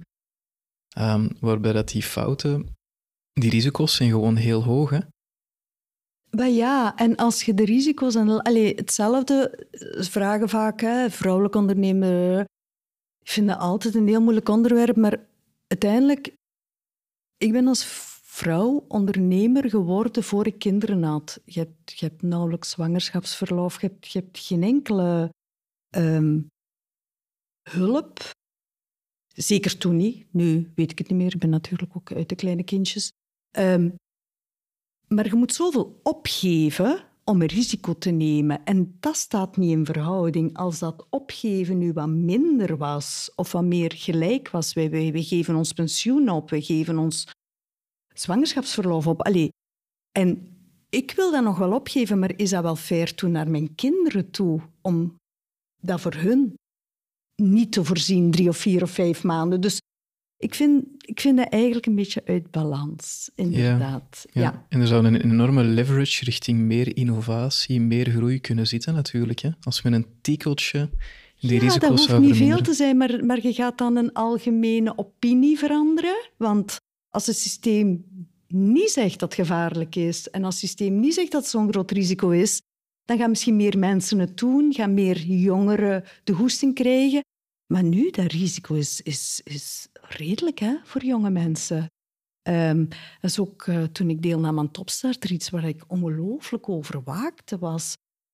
um, waarbij dat die fouten, die risico's zijn gewoon heel hoog. Hè? Maar ja, en als je de risico's... En, allez, hetzelfde vragen vaak, hè, vrouwelijk ondernemer... Ik vind dat altijd een heel moeilijk onderwerp, maar uiteindelijk ik ben als vrouw ondernemer geworden voor ik kinderen had. Je hebt, je hebt nauwelijks zwangerschapsverlof, je hebt, je hebt geen enkele um, hulp. Zeker toen niet. Nu weet ik het niet meer. Ik ben natuurlijk ook uit de kleine kindjes. Um, maar je moet zoveel opgeven om een risico te nemen. En dat staat niet in verhouding. Als dat opgeven nu wat minder was of wat meer gelijk was, wij geven ons pensioen op, we geven ons zwangerschapsverlof op. Allee, en ik wil dat nog wel opgeven, maar is dat wel fair toe naar mijn kinderen toe om dat voor hun niet te voorzien, drie of vier of vijf maanden? Dus ik vind, ik vind dat eigenlijk een beetje uit balans, inderdaad. Ja, ja. En er zou een enorme leverage richting meer innovatie, meer groei kunnen zitten natuurlijk. Hè? Als we een tikkeltje die ja, risico's dat hoeft niet veel te zijn, maar, maar je gaat dan een algemene opinie veranderen. Want als het systeem niet zegt dat het gevaarlijk is en als het systeem niet zegt dat het zo'n groot risico is, dan gaan misschien meer mensen het doen, gaan meer jongeren de hoesting krijgen. Maar nu, dat risico is, is, is redelijk hè, voor jonge mensen. Ehm, dat is ook eh, toen ik deelnam aan Topstarter iets waar ik ongelooflijk over waakte was.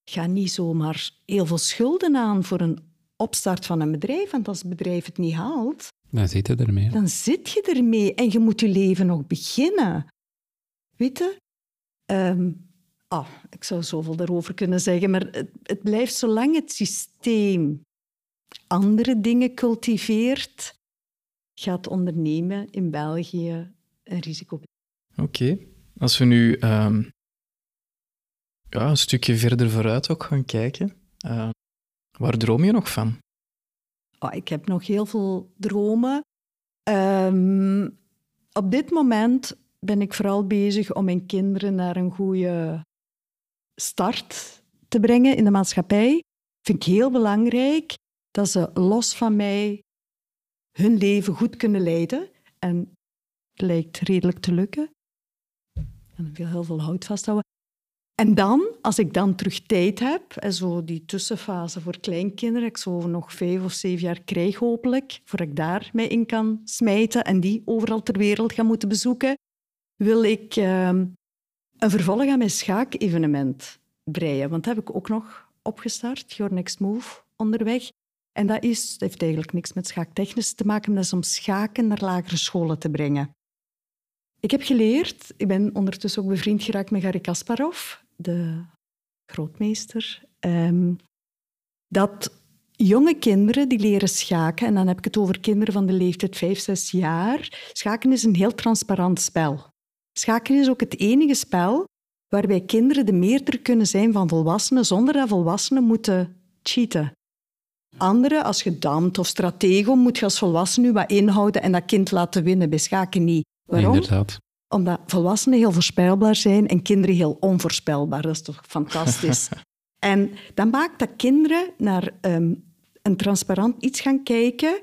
Ga niet zomaar heel veel schulden aan voor een opstart van een bedrijf. Want als het bedrijf het niet haalt, Dan zit je ermee. dan zit je ermee en je moet je leven nog beginnen. Weet je? Ehm, ah, ik zou zoveel daarover kunnen zeggen, maar het, het blijft zolang het systeem andere dingen cultiveert, gaat ondernemen in België een risico. Oké. Als we nu ehm, ja, een stukje verder vooruit ook gaan kijken, eh, waar droom je nog van? Oh, ik heb nog heel veel dromen. Ehm, op dit moment ben ik vooral bezig om mijn kinderen naar een goede start te brengen in de maatschappij. Vind ik heel belangrijk dat ze los van mij hun leven goed kunnen leiden. En het lijkt redelijk te lukken. En wil heel veel hout vasthouden. En dan, als ik dan terug tijd heb, en zo die tussenfase voor kleinkinderen, ik zo nog vijf of zeven jaar krijg hopelijk, voor ik daar mij in kan smijten en die overal ter wereld gaan moeten bezoeken, wil ik ehm, een vervolg aan mijn schaakevenement breien. Want dat heb ik ook nog opgestart, Your Next Move, onderweg. En dat, is, heeft eigenlijk niks met schaaktechnisch te maken, maar dat is om schaken naar lagere scholen te brengen. Ik heb geleerd, ik ben ondertussen ook bevriend geraakt met Garry Kasparov, de grootmeester, ehm, dat jonge kinderen die leren schaken, en dan heb ik het over kinderen van de leeftijd 5, 6 jaar, schaken is een heel transparant spel. Schaken is ook het enige spel waarbij kinderen de meerder kunnen zijn van volwassenen zonder dat volwassenen moeten cheaten. Andere, als je damt of stratego, moet je als volwassene wat inhouden en dat kind laten winnen. Bij schaken niet. Waarom? Omdat volwassenen heel voorspelbaar zijn en kinderen heel onvoorspelbaar. Dat is toch fantastisch? en dat maakt dat kinderen naar ehm, een transparant iets gaan kijken,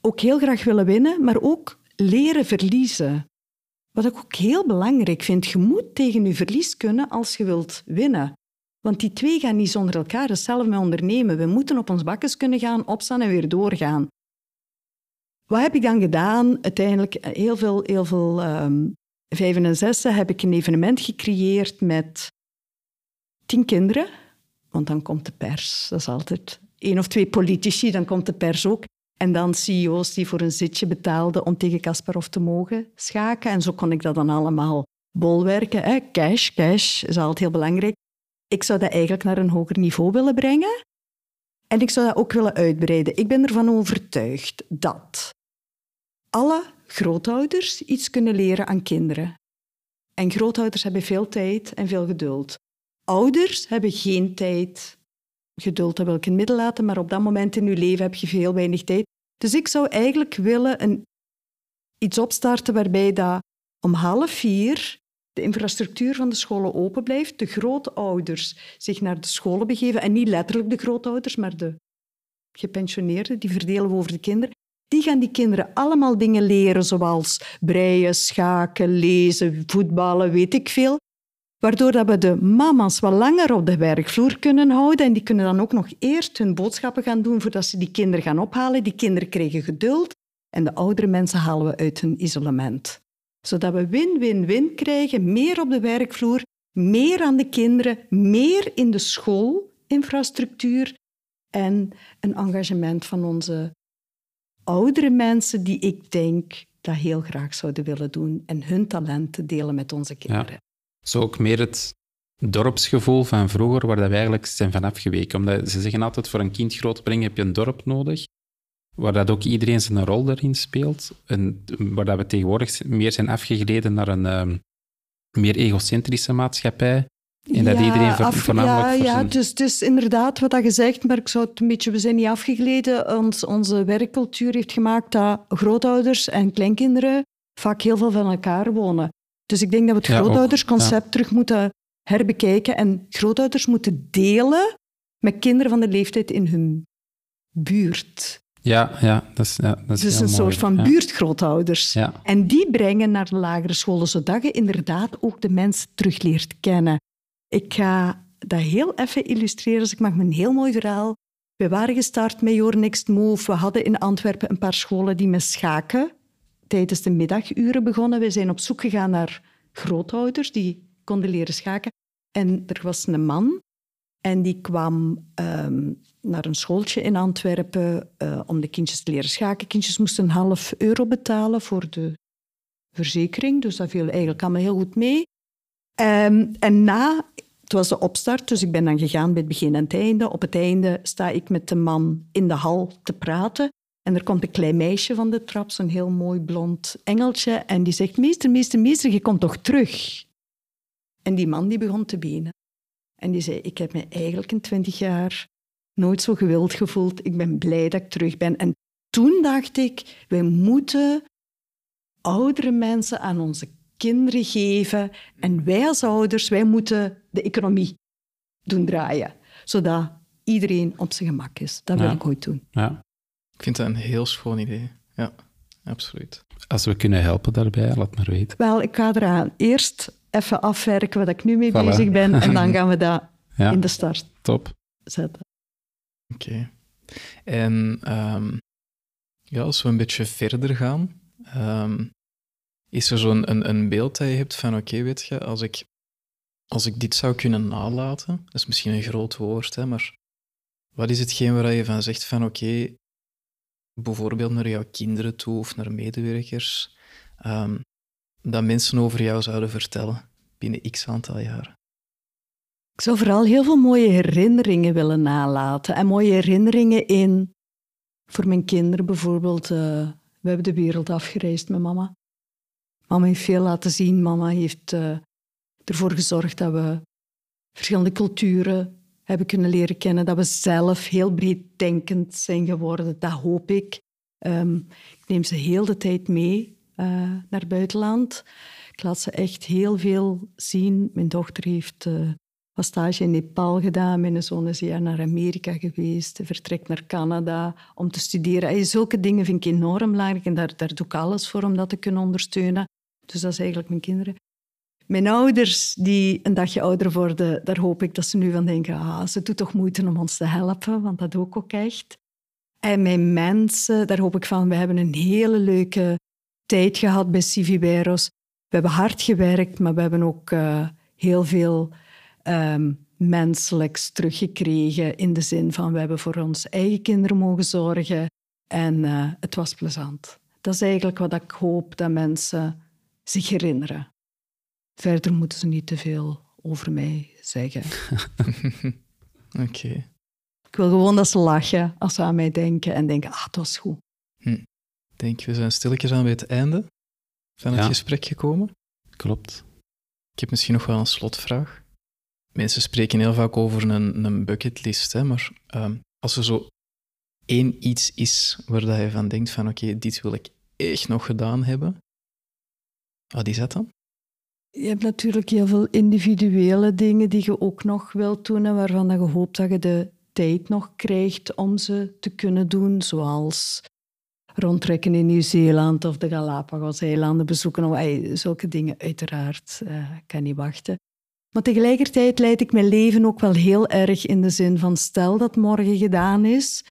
ook heel graag willen winnen, maar ook leren verliezen. Wat ik ook heel belangrijk vind, je moet tegen je verlies kunnen als je wilt winnen. Want die twee gaan niet zonder elkaar. Hetzelfde met ondernemen. We moeten op ons bakkes kunnen gaan, opstaan en weer doorgaan. Wat heb ik dan gedaan? Uiteindelijk heel veel, heel veel ehm vijven en zessen heb ik een evenement gecreëerd met tien kinderen. Want dan komt de pers. Dat is altijd één of twee politici, dan komt de pers ook. En dan CEO's die voor een zitje betaalden om tegen Kasparov te mogen schaken. En zo kon ik dat dan allemaal bolwerken. Hè? Cash, cash is altijd heel belangrijk. Ik zou dat eigenlijk naar een hoger niveau willen brengen. En ik zou dat ook willen uitbreiden. Ik ben ervan overtuigd dat alle grootouders iets kunnen leren aan kinderen. En grootouders hebben veel tijd en veel geduld. Ouders hebben geen tijd. Geduld, wil ik in midden laten, maar op dat moment in je leven heb je veel weinig tijd. Dus ik zou eigenlijk willen een, iets opstarten waarbij dat om half vier de infrastructuur van de scholen open blijft, de grootouders zich naar de scholen begeven, en niet letterlijk de grootouders, maar de gepensioneerden, die verdelen over de kinderen. Die gaan die kinderen allemaal dingen leren, zoals breien, schaken, lezen, voetballen, weet ik veel. Waardoor dat we de mama's wat langer op de werkvloer kunnen houden. En die kunnen dan ook nog eerst hun boodschappen gaan doen voordat ze die kinderen gaan ophalen. Die kinderen krijgen geduld. En de oudere mensen halen we uit hun isolement. Zodat we win-win-win krijgen. Meer op de werkvloer, meer aan de kinderen, meer in de schoolinfrastructuur. En een engagement van onze oudere mensen die ik denk dat heel graag zouden willen doen. En hun talenten delen met onze kinderen. Zo ook meer het dorpsgevoel van vroeger, waar dat we eigenlijk zijn van afgeweken. Omdat ze zeggen altijd, voor een kind groot te brengen heb je een dorp nodig, waar dat ook iedereen zijn rol daarin speelt. En waar dat we tegenwoordig meer zijn afgegleden naar een ehm, meer egocentrische maatschappij. En dat iedereen voornamelijk ja, voor ja zijn... het, is, het is inderdaad wat dat gezegd, maar ik zou het een beetje, we zijn niet afgegleden. Ons, onze werkcultuur heeft gemaakt dat grootouders en kleinkinderen vaak heel veel van elkaar wonen. Dus ik denk dat we het Ja, grootoudersconcept terug moeten herbekijken en grootouders moeten delen met kinderen van de leeftijd in hun buurt. Ja, ja, dat is, ja, dat is Dus een mooi. soort van buurtgrootouders. Ja. En die brengen naar de lagere scholen, zodat je inderdaad ook de mensen terug leert kennen. Ik ga dat heel even illustreren, dus ik maak een heel mooi verhaal. We waren gestart met Your Next Move. We hadden in Antwerpen een paar scholen die met schaken tijdens de middaguren begonnen. We zijn op zoek gegaan naar grootouders die konden leren schaken. En er was een man en die kwam ehm, naar een schooltje in Antwerpen eh, om de kindjes te leren schaken. Kindjes moesten een half euro betalen voor de verzekering, dus dat viel eigenlijk allemaal heel goed mee. Ehm, en na, het was de opstart, dus ik ben dan gegaan bij het begin en het einde. Op het einde sta ik met de man in de hal te praten. En er komt een klein meisje van de trap, zo'n heel mooi blond engeltje. En die zegt, meester, meester, meester, je komt toch terug? En die man die begon te benen. En die zei, ik heb me eigenlijk in twintig jaar nooit zo gewild gevoeld. Ik ben blij dat ik terug ben. En toen dacht ik, wij moeten oudere mensen aan onze kinderen geven. En wij als ouders, wij moeten de economie doen draaien. Zodat iedereen op zijn gemak is. Dat wil Ja. ik ooit doen. Ja. Ik vind dat een heel schoon idee. Ja, absoluut. Als we kunnen helpen daarbij, laat maar weten. Wel, ik ga eraan eerst even afwerken wat ik nu mee Voilà. bezig ben. En dan gaan we dat Ja, in de start top. zetten. Oké. En ehm, ja, als we een beetje verder gaan, ehm, is er zo'n een, een beeld dat je hebt van, oké, weet je, als ik, als ik dit zou kunnen nalaten, dat is misschien een groot woord, hè, maar wat is hetgeen waar je van zegt van, oké, bijvoorbeeld naar jouw kinderen toe of naar medewerkers, ehm, dat mensen over jou zouden vertellen binnen x aantal jaren? Ik zou vooral heel veel mooie herinneringen willen nalaten. En mooie herinneringen in, voor mijn kinderen bijvoorbeeld, eh, we hebben de wereld afgereisd met mama. Mama heeft veel laten zien. Mama heeft eh, ervoor gezorgd dat we verschillende culturen hebben kunnen leren kennen. Dat we zelf heel breed denkend zijn geworden. Dat hoop ik. Ehm, ik neem ze heel de tijd mee eh, naar het buitenland. Ik laat ze echt heel veel zien. Mijn dochter heeft eh, was stage in Nepal gedaan. Mijn zoon is een jaar naar Amerika geweest. Vertrekt naar Canada om te studeren. Ey, zulke dingen vind ik enorm belangrijk en daar, daar doe ik alles voor om dat te kunnen ondersteunen. Dus dat is eigenlijk mijn kinderen. Mijn ouders, die een dagje ouder worden, daar hoop ik dat ze nu van denken, ah, ze doet toch moeite om ons te helpen, want dat ik ook echt. En mijn mensen, daar hoop ik van, we hebben een hele leuke tijd gehad bij Civiberos. We hebben hard gewerkt, maar we hebben ook eh, heel veel ehm, menselijks teruggekregen. In de zin van, we hebben voor onze eigen kinderen mogen zorgen. En eh, het was plezant. Dat is eigenlijk wat ik hoop dat mensen zich herinneren. Verder moeten ze niet te veel over mij zeggen. Oké. Ik wil gewoon dat ze lachen als ze aan mij denken en denken, ah, het was goed. Ik denk, we zijn stilletjes aan bij het einde van het Ja. gesprek gekomen. Klopt. Ik heb misschien nog wel een slotvraag. Mensen spreken heel vaak over een, een bucketlist, hè, maar ehm, als er zo één iets is waar dat je van denkt van oké, dit wil ik echt nog gedaan hebben, wat is dat dan? Je hebt natuurlijk heel veel individuele dingen die je ook nog wilt doen en waarvan je hoopt dat je de tijd nog krijgt om ze te kunnen doen, zoals rondtrekken in Nieuw-Zeeland of de Galapagos-eilanden bezoeken. of, zulke dingen, uiteraard, eh, kan niet wachten. Maar tegelijkertijd leid ik mijn leven ook wel heel erg in de zin van stel dat morgen gedaan is,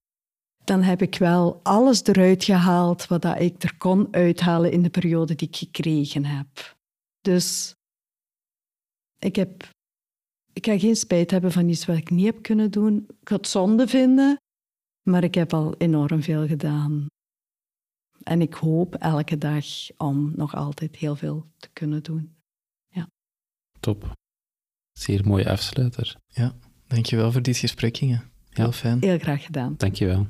dan heb ik wel alles eruit gehaald wat dat ik er kon uithalen in de periode die ik gekregen heb. Dus ik, heb, ik ga geen spijt hebben van iets wat ik niet heb kunnen doen. Ik ga het zonde vinden, maar ik heb al enorm veel gedaan. En ik hoop elke dag om nog altijd heel veel te kunnen doen. Top. Zeer mooie afsluiter. Dankjewel voor dit gesprek, Inge. Heel Ja. fijn. Heel graag gedaan. Dankjewel.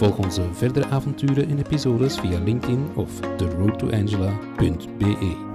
Volg onze verdere avonturen en episodes via LinkedIn of theroadtoangela.be.